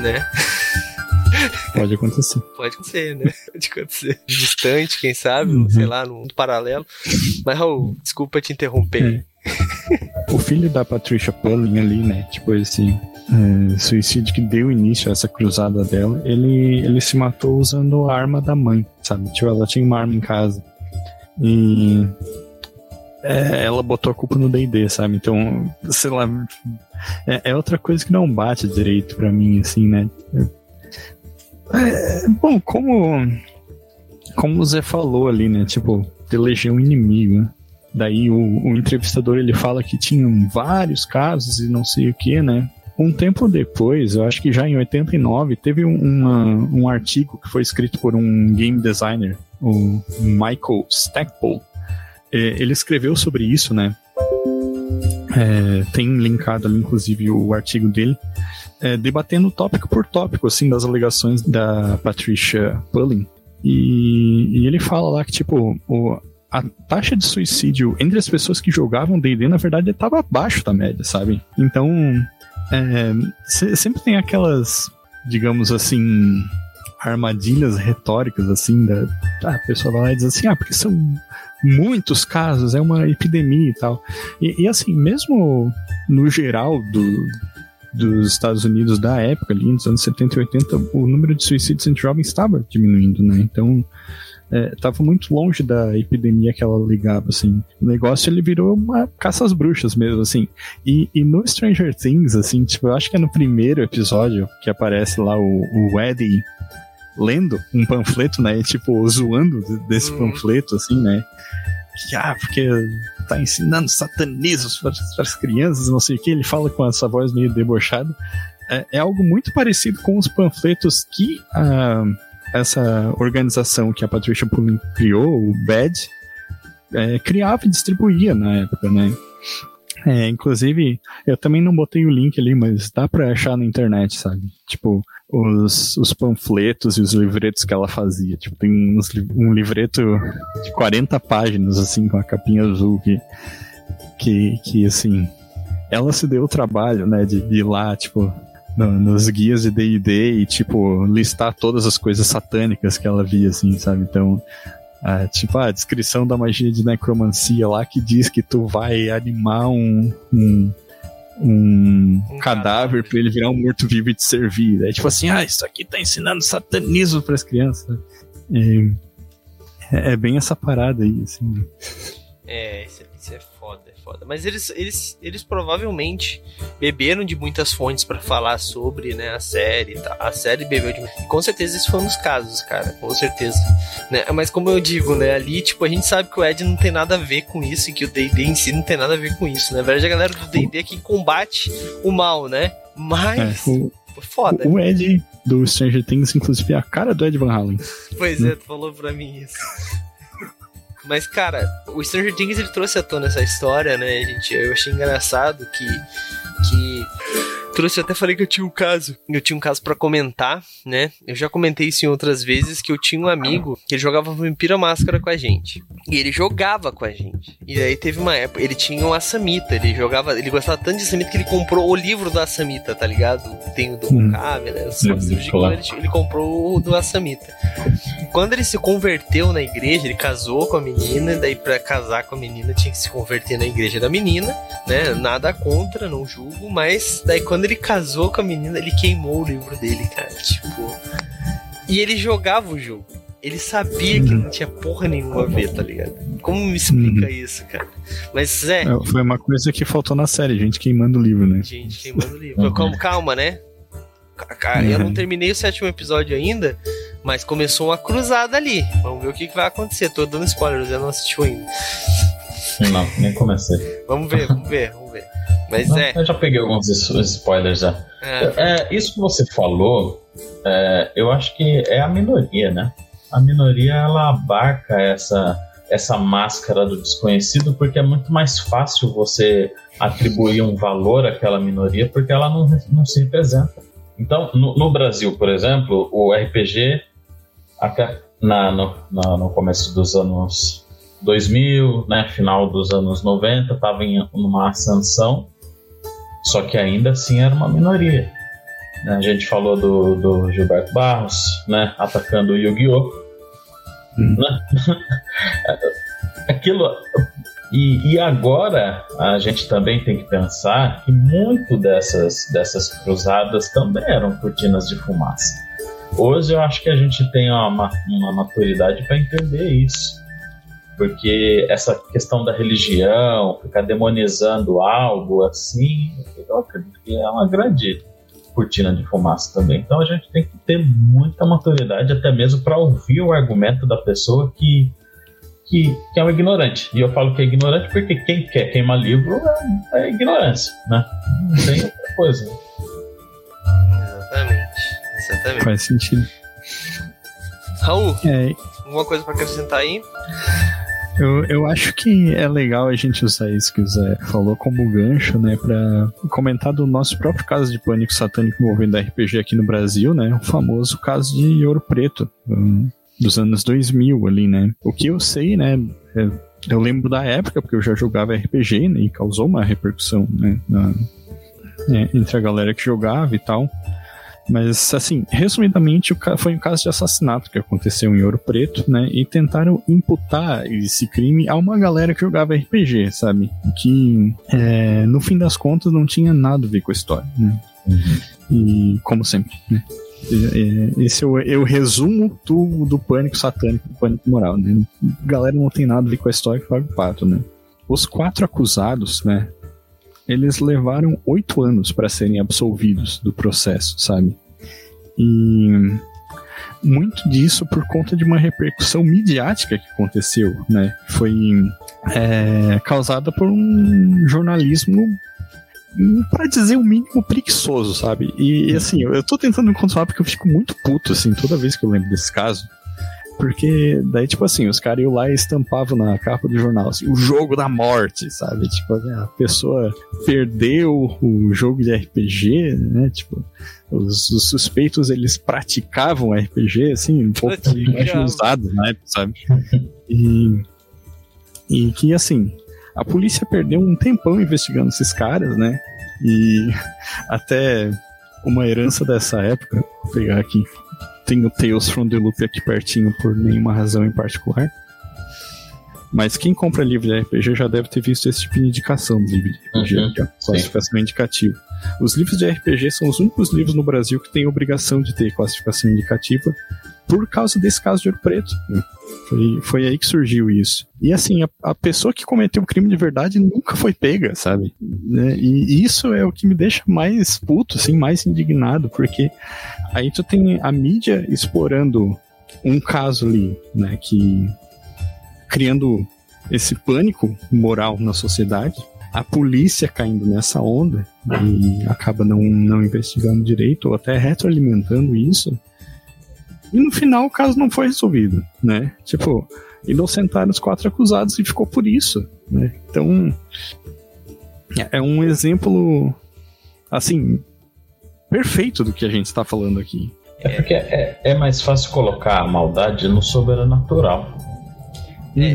Né? Pode acontecer. Pode acontecer, né? Pode acontecer. Distante, quem sabe, uhum. sei lá, no mundo paralelo. Mas, Raul, desculpa te interromper. É. O filho da Patricia Pulling ali, né? Tipo esse é, suicídio que deu início a essa cruzada dela, ele, ele se matou usando a arma da mãe, sabe? Tipo, ela tinha uma arma em casa. E é, ela botou a culpa no D&D, sabe? Então, sei lá, é, é, outra coisa que não bate direito para mim, assim, né? É, bom, como como o Zé falou ali, né? Tipo, eleger um inimigo. Né? Daí o, o, entrevistador ele fala que tinham vários casos e não sei o que, né? Um tempo depois, eu acho que já em 89, teve uma, um artigo que foi escrito por um game designer, o Michael Stackpole. É, ele escreveu sobre isso, né? É, tem linkado ali, inclusive, o artigo dele, é, debatendo tópico por tópico, assim, das alegações da Patricia Pulling. E, e ele fala lá que, tipo, o, a taxa de suicídio entre as pessoas que jogavam D&D, na verdade, estava abaixo da média, sabe? Então, é, sempre tem aquelas, digamos assim, armadilhas retóricas, assim, da a pessoa vai lá e diz assim, ah, porque são muitos casos, é uma epidemia e tal. E, e assim, mesmo no geral do, dos Estados Unidos da época, ali, nos anos 70 e 80, o número de suicídios entre jovens estava diminuindo, né? Então, estava é, muito longe da epidemia que ela ligava, assim. O negócio ele virou uma caça às bruxas mesmo, assim. E, e no Stranger Things, assim, tipo, eu acho que é no primeiro episódio que aparece lá o, o Eddie lendo um panfleto, né? E, tipo, zoando desse uhum. panfleto, assim, né? Que, ah, porque tá ensinando satanismo para, as crianças, não sei o que. Ele fala com essa voz meio debochada. É, é algo muito parecido com os panfletos que. Uh, essa organização que a Patricia Pullen criou, o BAD, é, criava e distribuía na época, né? É, inclusive, eu também não botei o link ali, mas dá pra achar na internet, sabe? Tipo, os, os panfletos e os livretos que ela fazia. Tipo, tem uns, um livreto de 40 páginas, assim, com a capinha azul que, que, que assim, ela se deu o trabalho, né, de ir lá, tipo, no, nos guias de D&D e, tipo, listar todas as coisas satânicas que ela via, assim, sabe? Então, ah, tipo, a descrição da magia de necromancia lá que diz que tu vai animar um, um, um, um cadáver para ele virar um morto-vivo e te servir. É tipo assim, ah, isso aqui tá ensinando satanismo para as crianças. É, é, bem essa parada aí, assim. É, isso, isso é foda foda. Mas eles, eles, eles provavelmente beberam de muitas fontes para falar sobre, né, a série. Tá? A série bebeu de. Com certeza esse foi um dos casos, cara. Com certeza. Né? Mas como eu digo, né, ali, tipo, a gente sabe que o Ed não tem nada a ver com isso e que o D&D em si não tem nada a ver com isso. Né? Na verdade, a galera do D&D é quem combate o mal, né? Mas... É, o... Foda. O Ed do Stranger Things, inclusive, é a cara do Ed Van Halen. Pois é, tu falou pra mim isso. Mas, cara, o Stranger Things ele trouxe à tona essa história, né, gente? Eu achei engraçado que. que trouxe, até falei que eu tinha um caso. Eu tinha um caso para comentar, né? Eu já comentei isso em outras vezes que eu tinha um amigo que ele jogava Vampira Máscara com a gente. E ele jogava com a gente. E aí teve uma época, ele tinha um Assamita, ele jogava, ele gostava tanto de Assamita que ele comprou o livro do Assamita, tá ligado? Tem o do hum. Né? Ele, ele comprou o do Assamita. Quando ele se converteu na igreja, ele casou com a menina, daí para casar com a menina tinha que se converter na igreja da menina, né? Nada contra, não julgo, mas daí quando ele casou com a menina, ele queimou o livro dele, cara. Tipo. E ele jogava o jogo. Ele sabia que não tinha porra nenhuma a ver, tá ligado? Como me explica uhum. isso, cara? Mas é. Foi uma coisa que faltou na série, gente queimando o livro, né? Gente queimando o livro. Uhum. Calma, né? Cara, eu não uhum. terminei o sétimo episódio ainda, mas começou uma cruzada ali. Vamos ver o que, que vai acontecer. Tô dando spoilers, eu não assisti ainda. Não, nem comecei. vamos ver, vamos ver, vamos ver. Mas não, é. Eu já peguei alguns spoilers já. É, é isso que você falou, é, eu acho que é a minoria, né? A minoria ela abarca essa essa máscara do desconhecido porque é muito mais fácil você atribuir um valor àquela minoria porque ela não, não se representa. Então, no, no Brasil, por exemplo, o RPG até na, no, na, no começo dos anos 2000, né, final dos anos 90, estava em uma ascensão, só que ainda assim era uma minoria. Né? A gente falou do, do Gilberto Barros, né, atacando o Yu-Gi-Oh! Hum. Né? Aquilo. E, e agora a gente também tem que pensar que muito dessas, dessas cruzadas também eram cortinas de fumaça. Hoje eu acho que a gente tem uma, uma maturidade para entender isso. Porque essa questão da religião, ficar demonizando algo assim, eu acredito que é uma grande cortina de fumaça também. Então a gente tem que ter muita maturidade, até mesmo para ouvir o argumento da pessoa que, que, que, é um ignorante. E eu falo que é ignorante porque quem quer queimar livro é, é ignorância, né? Não tem outra coisa. Exatamente. Exatamente. Faz sentido. Raul, é. alguma coisa para acrescentar aí? Eu, eu acho que é legal a gente usar isso que o Zé falou como gancho, né, pra comentar do nosso próprio caso de pânico satânico envolvendo RPG aqui no Brasil, né, o famoso caso de Ouro Preto, um, dos anos 2000 ali, né. O que eu sei, né, é, eu lembro da época, porque eu já jogava RPG, né, e causou uma repercussão, né, na, é, entre a galera que jogava e tal. Mas, assim, resumidamente, foi um caso de assassinato que aconteceu em Ouro Preto, né? E tentaram imputar esse crime a uma galera que jogava RPG, sabe? Que, é, no fim das contas, não tinha nada a ver com a história, né? Uhum. E, como sempre, né? É, esse é o, é resumo do, do pânico satânico, do pânico moral, né? A galera não tem nada a ver com a história que paga o pato, né? Os quatro acusados, né? Eles levaram oito anos para serem absolvidos do processo, sabe? E muito disso por conta de uma repercussão midiática que aconteceu, né? Foi é, causada por um jornalismo para dizer o mínimo preguiçoso, sabe? E, e assim, eu, eu tô tentando me controlar porque eu fico muito puto, assim, toda vez que eu lembro desse caso. Porque daí, tipo assim, os caras iam lá e estampavam na capa do jornal, assim, o jogo da morte, sabe? Tipo, a pessoa perdeu o jogo de RPG, né? Tipo, os, os suspeitos, eles praticavam RPG, assim, um pouco mais usado na época, sabe? E, e que, assim, a polícia perdeu um tempão investigando esses caras, né? E até uma herança dessa época, vou pegar aqui, tem o Tales from the Loop aqui pertinho por nenhuma razão em particular. Mas quem compra livro de RPG já deve ter visto esse tipo de indicação do livro de RPG, uhum, que é classificação indicativa. Os livros de RPG são os únicos livros no Brasil que têm obrigação de ter classificação indicativa por causa desse caso de Ouro Preto. Né? Foi, foi aí que surgiu isso. E assim, a, a pessoa que cometeu o crime de verdade nunca foi pega, sabe? Né? E isso é o que me deixa mais puto, assim, mais indignado, porque aí tu tem a mídia explorando um caso ali, né, que criando esse pânico moral na sociedade, a polícia caindo nessa onda e acaba não, não investigando direito ou até retroalimentando isso. E no final o caso não foi resolvido, né? Tipo, inocentaram os quatro acusados e ficou por isso, né? Então, é um exemplo, assim, perfeito do que a gente está falando aqui. É porque é, é, mais fácil colocar a maldade no sobrenatural. É.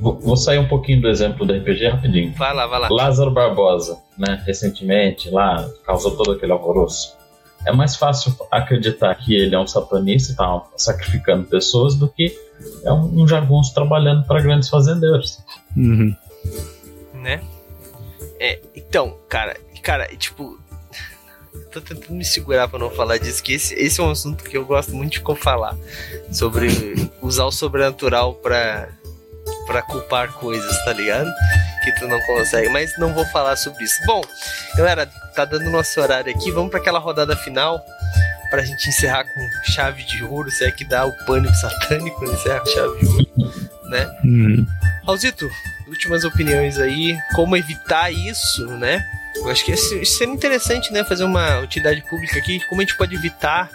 Vou, vou sair um pouquinho do exemplo do RPG rapidinho. Vai lá, vai lá. Lázaro Barbosa, né? Recentemente, lá, causou todo aquele alvoroço é mais fácil acreditar que ele é um satanista e tá sacrificando pessoas do que é um, um jagunço trabalhando para grandes fazendeiros. Uhum. Né? É, então, cara, cara, tipo, tô tentando me segurar para não falar disso, que esse, esse é um assunto que eu gosto muito de falar sobre usar o sobrenatural para para culpar coisas, tá ligado? Que tu não consegue, mas não vou falar sobre isso. Bom, galera, tá dando nosso horário aqui, vamos para aquela rodada final pra gente encerrar com chave de ouro, se é que dá o pânico satânico, encerrar com chave de ouro, né? Uhum. Raulzito, últimas opiniões aí, como evitar isso, né? Eu acho que seria interessante, né, fazer uma utilidade pública aqui, como a gente pode evitar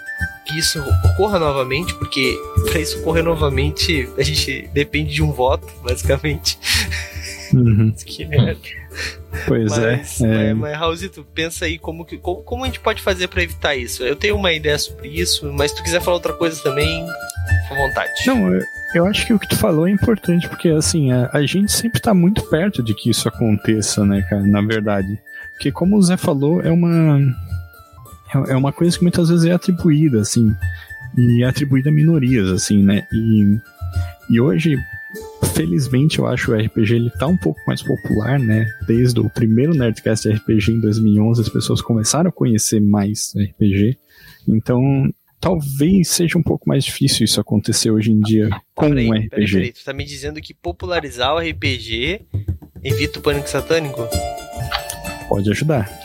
que isso ocorra novamente, porque para isso ocorrer novamente a gente depende de um voto, basicamente. Uhum. que. Pois mas, é. é. Mas, Raulzito, pensa aí como, que, como, como a gente pode fazer para evitar isso. Eu tenho uma ideia sobre isso, mas se tu quiser falar outra coisa também, com vontade. Não, eu, eu acho que o que tu falou é importante, porque assim, a, a gente sempre tá muito perto de que isso aconteça, né, cara, na verdade. Porque como o Zé falou, é uma é, é uma coisa que muitas vezes é atribuída, assim, e é atribuída a minorias, assim, né? E, e hoje, felizmente, eu acho o RPG ele tá um pouco mais popular, né? Desde o primeiro Nerdcast RPG em 2011, as pessoas começaram a conhecer mais RPG. Então, talvez seja um pouco mais difícil isso acontecer hoje em dia com peraí, um RPG. Peraí, peraí. Tu tá me dizendo que popularizar o RPG evita o pânico satânico? Pode ajudar.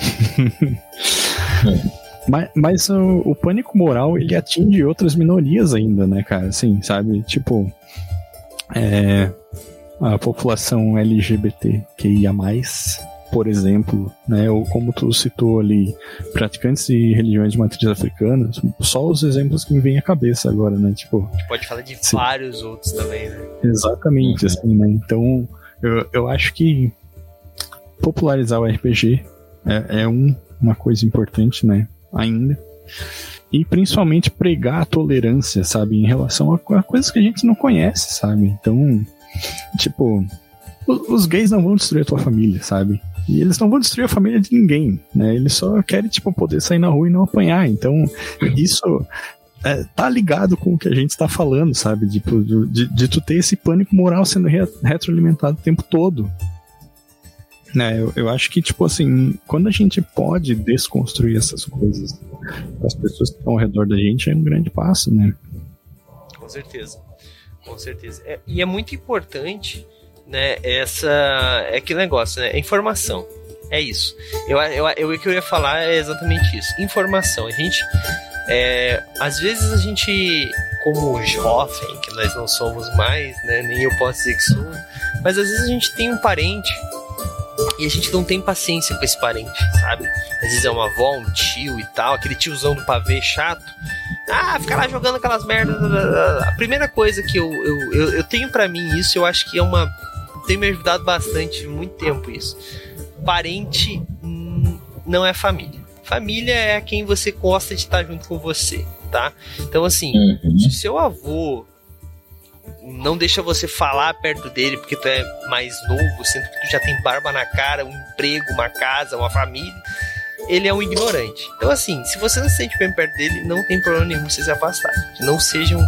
Mas, mas o, o, pânico moral, ele atinge outras minorias ainda, né, cara? Assim, sabe? Tipo, é, a população LGBTQIA+, por exemplo, né, ou como tu citou ali, praticantes de religiões de matriz africana, só os exemplos que me vêm à cabeça agora, né, tipo... A gente pode falar de sim. vários outros também, né? Exatamente, assim, né, então eu, eu acho que popularizar o RPG é, é um, uma coisa importante, né, ainda. E principalmente pregar a tolerância, sabe? Em relação a, a coisas que a gente não conhece, sabe? Então, tipo, os, os gays não vão destruir a tua família, sabe? E eles não vão destruir a família de ninguém, né? Eles só querem, tipo, poder sair na rua e não apanhar. Então, isso é, tá ligado com o que a gente está falando, sabe? Tipo, de, de, tu ter esse pânico moral sendo re, retroalimentado o tempo todo, né, eu, eu acho que, tipo assim, quando a gente pode desconstruir essas coisas as pessoas que estão ao redor da gente, é um grande passo, né? Com certeza. Com certeza. É, e é muito importante, né, essa. É aquele negócio, né? informação. É isso. Eu, eu, eu, o que eu ia falar é exatamente isso. Informação. A gente. É, às vezes a gente, como jovem, que nós não somos mais, né? Nem eu posso dizer que sou, mas às vezes a gente tem um parente e a gente não tem paciência com esse parente, sabe? Às vezes é uma avó, um tio e tal, aquele tiozão do pavê chato. Ah, ficar lá jogando aquelas merdas. A primeira coisa que eu, eu, eu, eu tenho para mim isso, eu acho que é uma. Tem me ajudado bastante, muito tempo isso. Parente não é família. Família é quem você gosta de estar junto com você, tá? Então, assim, uhum. se seu avô não deixa você falar perto dele porque tu é mais novo, sendo que tu já tem barba na cara, um emprego, uma casa, uma família. Ele é um ignorante. Então, assim, se você não se sente bem perto dele, não tem problema nenhum você se afastar. Não sejam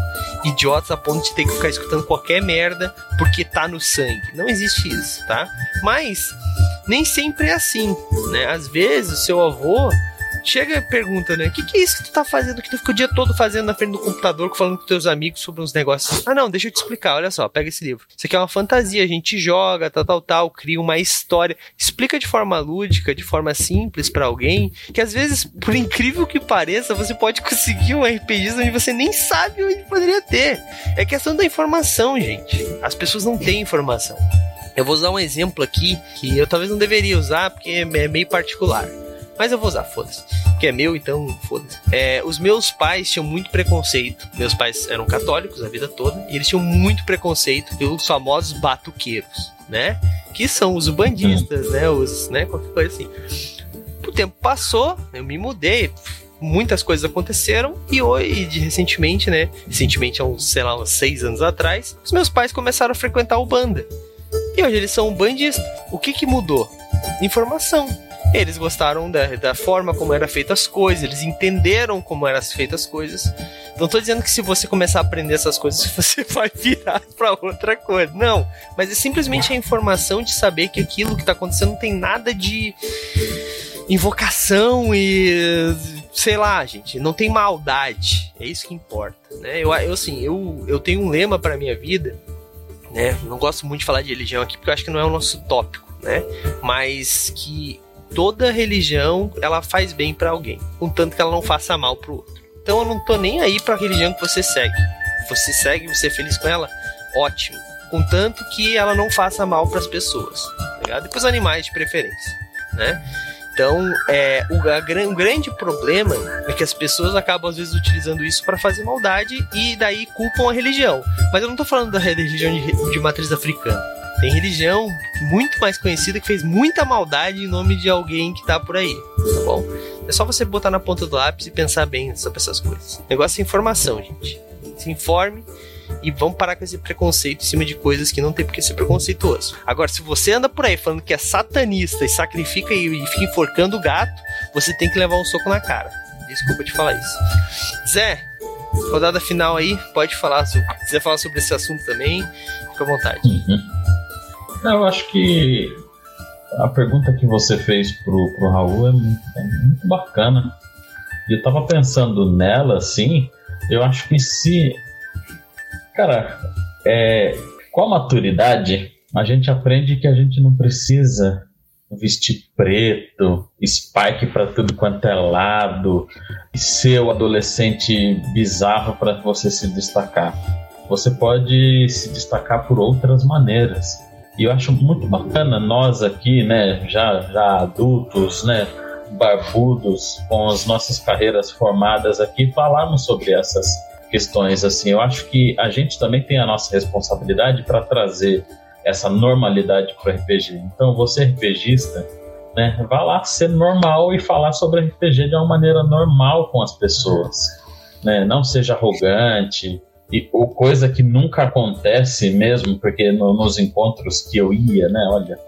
idiotas a ponto de ter que ficar escutando qualquer merda porque tá no sangue. Não existe isso, tá? Mas nem sempre é assim, né? Às vezes o seu avô chega e pergunta, né? O que, que é isso que tu tá fazendo? Que tu fica o dia todo fazendo na frente do computador, falando com teus amigos sobre uns negócios. Ah, não, deixa eu te explicar. Olha só, pega esse livro. Isso aqui é uma fantasia, a gente joga, tal, tal, tal, cria uma história. Explica de forma lúdica, de forma simples para alguém, que às vezes, por incrível que pareça, você pode conseguir um RPG onde você nem sabe onde poderia ter. É questão da informação, gente. As pessoas não têm informação. Eu vou usar um exemplo aqui que eu talvez não deveria usar porque é meio particular. Mas eu vou usar, foda-se. Que é meu, então foda-se. É, os meus pais tinham muito preconceito. Meus pais eram católicos a vida toda. E eles tinham muito preconceito pelos famosos batuqueiros, né? Que são os bandistas, né? Os, né? Qualquer coisa assim. O tempo passou, eu me mudei, muitas coisas aconteceram e hoje, recentemente, né? Recentemente, há uns, sei lá, uns seis anos atrás, os meus pais começaram a frequentar o banda. E hoje eles são bandistas. O que que mudou? Informação. Eles gostaram da, da forma como eram feitas as coisas, eles entenderam como eram feitas as coisas. Não tô dizendo que se você começar a aprender essas coisas, você vai virar para outra coisa. Não. Mas é simplesmente a informação de saber que aquilo que tá acontecendo não tem nada de invocação e sei lá, gente, não tem maldade. É isso que importa, né? Eu, eu assim, eu, eu tenho um lema para minha vida, né? Não gosto muito de falar de religião aqui porque eu acho que não é o nosso tópico, né? Mas que toda religião ela faz bem para alguém, contanto que ela não faça mal pro outro. Então eu não tô nem aí para a religião que você segue. Você segue, você é feliz com ela, ótimo. Contanto que ela não faça mal para as pessoas, tá ligado? E pros animais de preferência, né? Então, é, o, a, o grande problema é que as pessoas acabam às vezes utilizando isso para fazer maldade e daí culpam a religião. Mas eu não tô falando da religião de, de matriz africana. Tem religião muito mais conhecida que fez muita maldade em nome de alguém que tá por aí, tá bom? É só você botar na ponta do lápis e pensar bem sobre essas coisas. O negócio é informação, gente. Se informe e vamos parar com esse preconceito em cima de coisas que não tem por que ser preconceituoso. Agora, se você anda por aí falando que é satanista e sacrifica e fica enforcando o gato, você tem que levar um soco na cara. Desculpa te falar isso. Zé, rodada final aí, pode falar. Se quiser falar sobre esse assunto também, fica à vontade. Uhum. Eu acho que a pergunta que você fez pro, pro Raul é muito, é muito bacana. E eu tava pensando nela, assim, eu acho que se. Cara, é, com a maturidade, a gente aprende que a gente não precisa vestir preto, spike para tudo quanto é lado, e ser o adolescente bizarro para você se destacar. Você pode se destacar por outras maneiras. E eu acho muito bacana nós aqui, né, já, já adultos, né, barbudos, com as nossas carreiras formadas aqui, falarmos sobre essas questões. Assim, eu acho que a gente também tem a nossa responsabilidade para trazer essa normalidade para o RPG. Então, você RPGista, né, vá lá ser normal e falar sobre RPG de uma maneira normal com as pessoas. Né? Não seja arrogante, e o coisa que nunca acontece mesmo, porque no, nos encontros que eu ia, né, olha,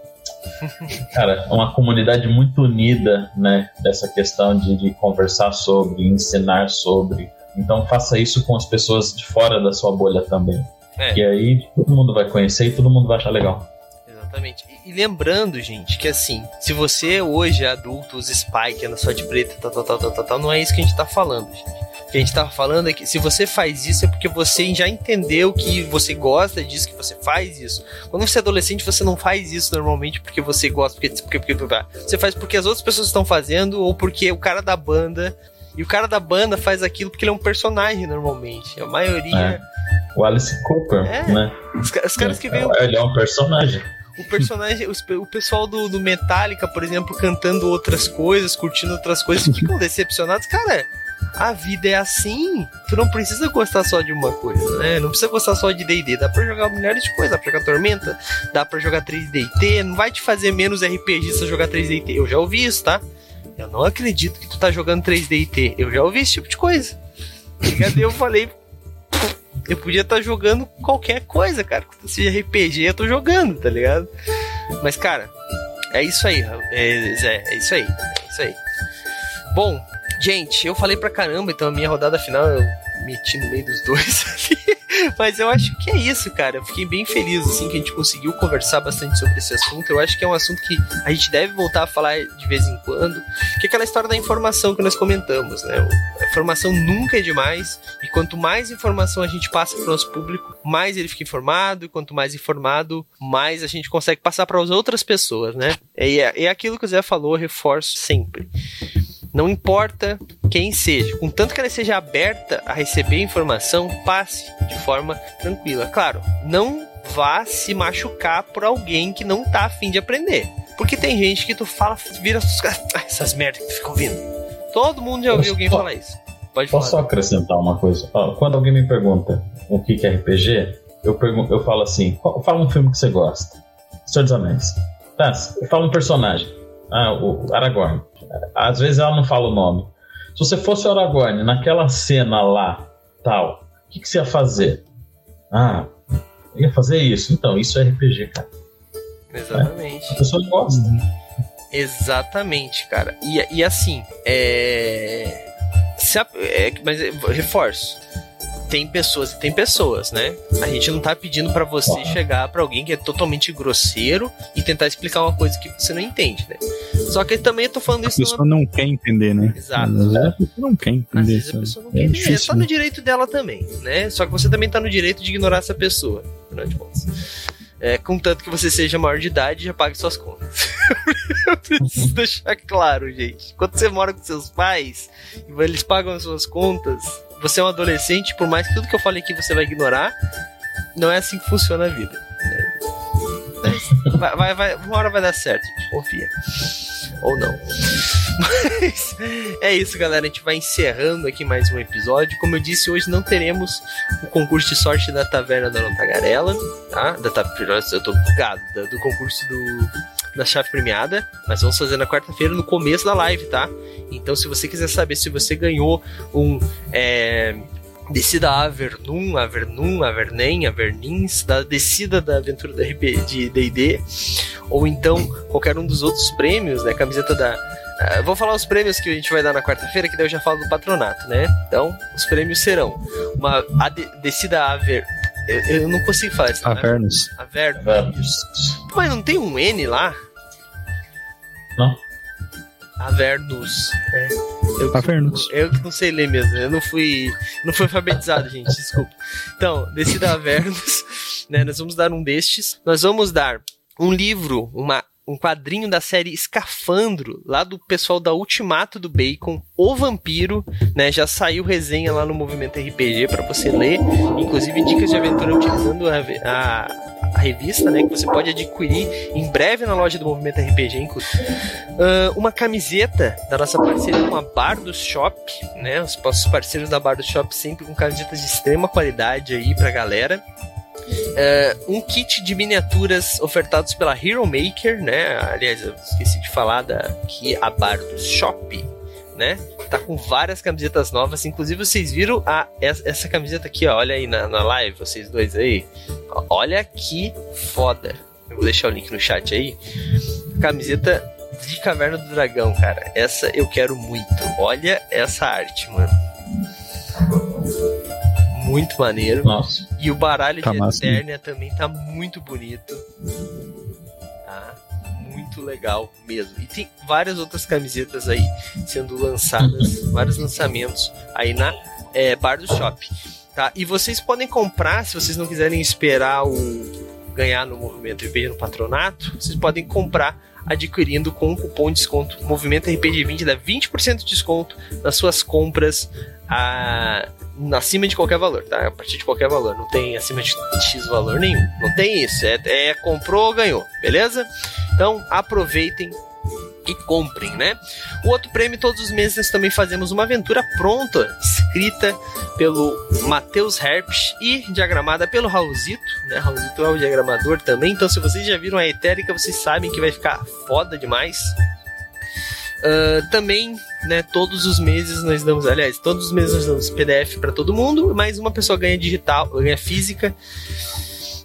cara, uma comunidade muito unida, né, dessa questão de, de conversar sobre, ensinar sobre. Então faça isso com as pessoas de fora da sua bolha também. É. E aí todo mundo vai conhecer e todo mundo vai achar legal. Exatamente. E, lembrando, gente, que assim, se você hoje é adulto, usa Spike, anda só de preto, tal, tal, tal, tal, tal, não é isso que a gente tá falando, gente que a gente tava falando é que se você faz isso é porque você já entendeu que você gosta disso, que você faz isso. Quando você é adolescente, você não faz isso normalmente porque você gosta, porque, porque, porque, porque você faz porque as outras pessoas estão fazendo ou porque o cara da banda. E o cara da banda faz aquilo porque ele é um personagem normalmente. A maioria. É. O Alice Cooper, é. né? Os, os caras que veem. Ele é um personagem o personagem, o pessoal do, do Metallica, por exemplo, cantando outras coisas, curtindo outras coisas, ficam decepcionados. Cara, a vida é assim. Tu não precisa gostar só de uma coisa, né? Não precisa gostar só de D&D. Dá pra jogar milhares de coisas. Dá pra jogar Tormenta, dá pra jogar 3D Não vai te fazer menos RPG se jogar 3D Eu já ouvi isso, tá? Eu não acredito que tu tá jogando 3D Eu já ouvi esse tipo de coisa. E eu falei, eu podia estar tá jogando qualquer coisa, cara. Se RPG, eu tô jogando, tá ligado? Mas, cara, é isso aí, é, Zé. É isso aí. É isso aí. Bom, gente, eu falei pra caramba, então a minha rodada final eu meti no meio dos dois ali. Mas eu acho que é isso, cara. Eu fiquei bem feliz, assim, que a gente conseguiu conversar bastante sobre esse assunto. Eu acho que é um assunto que a gente deve voltar a falar de vez em quando, que é aquela história da informação que nós comentamos, né? A informação nunca é demais, e quanto mais informação a gente passa para o nosso público, mais ele fica informado, e quanto mais informado, mais a gente consegue passar para as outras pessoas, né? É, é aquilo que o Zé falou, reforço sempre. Não importa quem seja, contanto que ela seja aberta a receber informação, passe de forma tranquila. Claro, não vá se machucar por alguém que não tá afim de aprender. Porque tem gente que tu fala, vira essas merdas que tu fica ouvindo. Todo mundo já ouviu alguém falar isso. Pode Posso só acrescentar uma coisa? Quando alguém me pergunta o que é RPG, eu, pergunto, eu falo assim: fala um filme que você gosta. Senhor dos Anéis. Tá, fala um personagem. Ah, o Aragorn. Às vezes ela não fala o nome. Se você fosse Aragorn naquela cena lá, tal, o que, que você ia fazer? Ah, ia fazer isso. Então, isso é RPG, cara. Exatamente. É, a pessoa gosta. Exatamente, cara. E, e assim, é... Se a... é... Mas reforço tem pessoas e tem pessoas, né? A gente não tá pedindo para você chegar para alguém que é totalmente grosseiro e tentar explicar uma coisa que você não entende, né? Só que também eu tô falando isso. A pessoa numa... não quer entender, né? Exato. Às vezes a pessoa não quer entender. Às vezes a pessoa não é quer entender. Difícil, tá no né? direito dela também, né? Só que você também tá no direito de ignorar essa pessoa, afinal de contas. É, contanto que você seja maior de idade e já pague suas contas. eu preciso deixar claro, gente. Quando você mora com seus pais e eles pagam as suas contas, você é um adolescente, por mais que tudo que eu falei aqui você vai ignorar, não é assim que funciona a vida. Né? Vai, vai, vai, uma hora vai dar certo, gente, confia. Ou não. Mas é isso, galera. A gente vai encerrando aqui mais um episódio. Como eu disse, hoje não teremos o concurso de sorte da Taverna da Tagarela, tá? Da, eu tô bugado, do concurso do da chave premiada, mas vamos fazer na quarta-feira no começo da live, tá? Então, se você quiser saber se você ganhou um é, descida Avernum, Avernum, Avernem, Avernins, da descida da aventura da RP de D&D, ou então qualquer um dos outros prêmios, né? Camiseta da Uh, vou falar os prêmios que a gente vai dar na quarta-feira, que daí eu já falo do patronato, né? Então, os prêmios serão uma a de, descida Aver. Eu, eu, não consigo falar isso. Avernus. Né? Avernus. Mas não tem um N lá? Não. Avernus. É. Eu, Avernus. Eu que não sei ler mesmo. Eu não fui, não fui alfabetizado, gente. Desculpa. Então, descida Avernus, né? Nós vamos dar um destes. Nós vamos dar um livro, uma um quadrinho da série Escafandro, lá do pessoal da Ultimato do Bacon, O Vampiro, né? Já saiu resenha lá no Movimento RPG para você ler, inclusive dicas de aventura utilizando a, a, a, revista, né? Que você pode adquirir em breve na loja do Movimento RPG, inclusive. Uh, uma camiseta da nossa parceria com a Bar do Shop, né? Os nossos parceiros da Bar do Shop sempre com camisetas de extrema qualidade aí pra galera. Uh, um kit de miniaturas ofertados pela Hero Maker, né? Aliás, eu esqueci de falar da que a Bar do Shop, né? Tá com várias camisetas novas. Inclusive, vocês viram a, essa camiseta aqui, ó. Olha aí na, na live, vocês dois aí. Olha que foda. Eu vou deixar o link no chat aí. Camiseta de Caverna do Dragão, cara. Essa eu quero muito. Olha essa arte, mano muito maneiro. Nossa. E o baralho tá de massa, Eternia também tá muito bonito. Tá? Muito legal mesmo. E tem várias outras camisetas aí sendo lançadas, vários lançamentos aí na é, Bar do Shop. Tá? E vocês podem comprar, se vocês não quiserem esperar o ganhar no movimento RPG no patronato, vocês podem comprar adquirindo com o cupom de desconto Movimento RPG 20 dá 20% de desconto nas suas compras a, acima de qualquer valor, tá? A partir de qualquer valor. Não tem acima de X valor nenhum. Não tem isso. É, é comprou, ganhou. Beleza? Então aproveitem e comprem, né? O outro prêmio, todos os meses nós também fazemos uma aventura pronta, escrita pelo Matheus Herpes e diagramada pelo Raulzito, né? Raulzito é o diagramador também, então se vocês já viram a Etérica, vocês sabem que vai ficar foda demais. Uh, também, né, todos os meses nós damos, aliás, todos os meses nós damos PDF para todo mundo, mas uma pessoa ganha digital, ganha física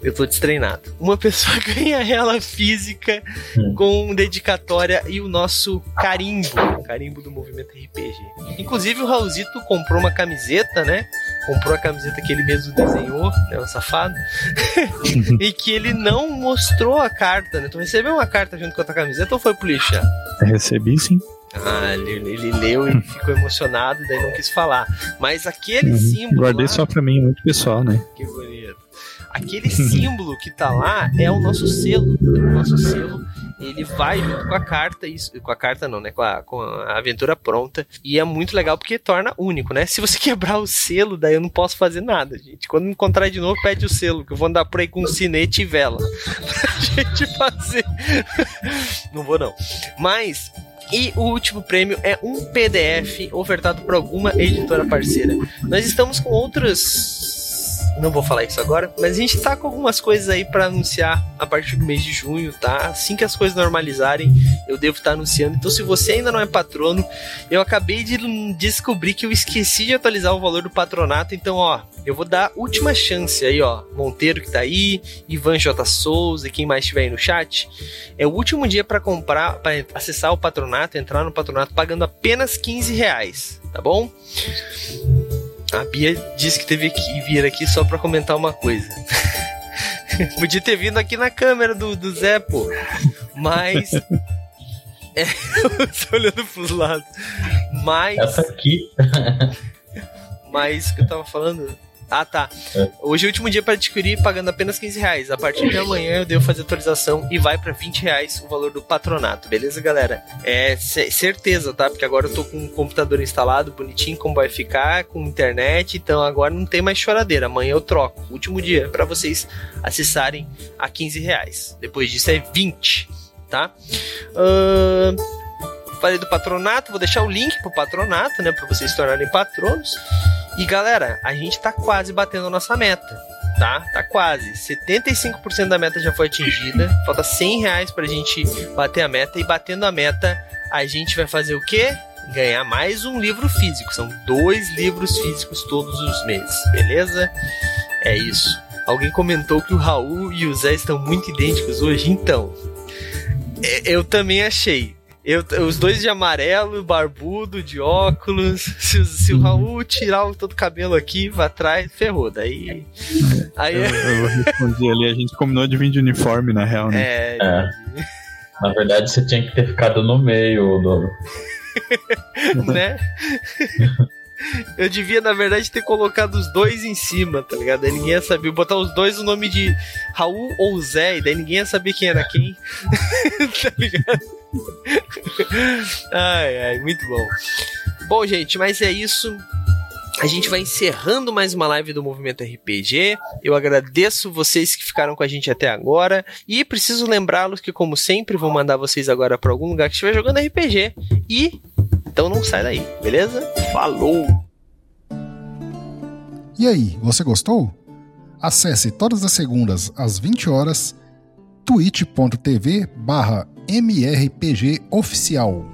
eu tô destreinado. Uma pessoa ganha ela física hum. com dedicatória e o nosso carimbo, o carimbo do movimento RPG. Inclusive o Raulzito comprou uma camiseta, né? Comprou a camiseta que ele mesmo desenhou, né? O safado. e que ele não mostrou a carta, né? Tu recebeu uma carta junto com a tua camiseta ou foi pro lixo? Recebi sim. Ah, ele, ele leu e ficou emocionado, daí não quis falar. Mas aquele uhum. símbolo. Guardei lá, só pra mim, muito pessoal, né? Que bonito. Aquele símbolo que tá lá é o nosso selo. O nosso selo ele vai junto com a carta, com a carta não, né? Com a, com a aventura pronta. E é muito legal porque torna único, né? Se você quebrar o selo, daí eu não posso fazer nada, gente. Quando me encontrar de novo, pede o selo, que eu vou andar por aí com sinete e vela. pra gente fazer. não vou, não. Mas e o último prêmio é um PDF ofertado por alguma editora parceira. Nós estamos com outras não vou falar isso agora, mas a gente tá com algumas coisas aí para anunciar a partir do mês de junho, tá? Assim que as coisas normalizarem, eu devo estar tá anunciando. Então, se você ainda não é patrono, eu acabei de descobrir que eu esqueci de atualizar o valor do patronato. Então, ó, eu vou dar última chance aí, ó. Monteiro que tá aí, Ivan J. Souza e quem mais estiver aí no chat. É o último dia para comprar, para acessar o patronato, entrar no patronato pagando apenas 15 reais, tá bom? A Bia disse que teve que vir aqui só pra comentar uma coisa. Podia ter vindo aqui na câmera do, do Zé, pô. Mas. é, eu tô olhando pros lados. Mas. Essa aqui. mas que eu tava falando. Ah, tá. É. Hoje é o último dia para adquirir pagando apenas 15 reais. A partir de amanhã eu devo fazer atualização e vai para 20 reais o valor do patronato, beleza, galera? É certeza, tá? Porque agora eu tô com um computador instalado, bonitinho, como vai ficar, com internet, então agora não tem mais choradeira. Amanhã eu troco. Último dia para vocês acessarem a 15 reais. Depois disso é 20, tá? Uh falei do patronato, vou deixar o link pro patronato, né, para vocês se tornarem patronos. E galera, a gente tá quase batendo a nossa meta. Tá? Tá quase. 75% da meta já foi atingida. Falta 100 reais pra gente bater a meta. E batendo a meta, a gente vai fazer o quê? Ganhar mais um livro físico. São dois livros físicos todos os meses, beleza? É isso. Alguém comentou que o Raul e o Zé estão muito idênticos hoje, então. É, eu também achei. Eu, os dois de amarelo, barbudo, de óculos. Se, se o uhum. Raul tirar todo o cabelo aqui, vai atrás, ferrou. Daí. Aí... Eu, eu respondi ali, a gente combinou de vir de uniforme, na real, né? É. é. Na verdade, você tinha que ter ficado no meio do. né? Eu devia, na verdade, ter colocado os dois em cima, tá ligado? Aí ninguém ia saber. Botar os dois o nome de Raul ou Zé, e daí ninguém ia saber quem era quem. tá ligado? ai, ai, muito bom. Bom, gente, mas é isso. A gente vai encerrando mais uma live do Movimento RPG. Eu agradeço vocês que ficaram com a gente até agora. E preciso lembrá-los que, como sempre, vou mandar vocês agora para algum lugar que estiver jogando RPG. E então não sai daí, beleza? Falou! E aí, você gostou? Acesse todas as segundas às 20 horas twitch.tv barra mrpgoficial.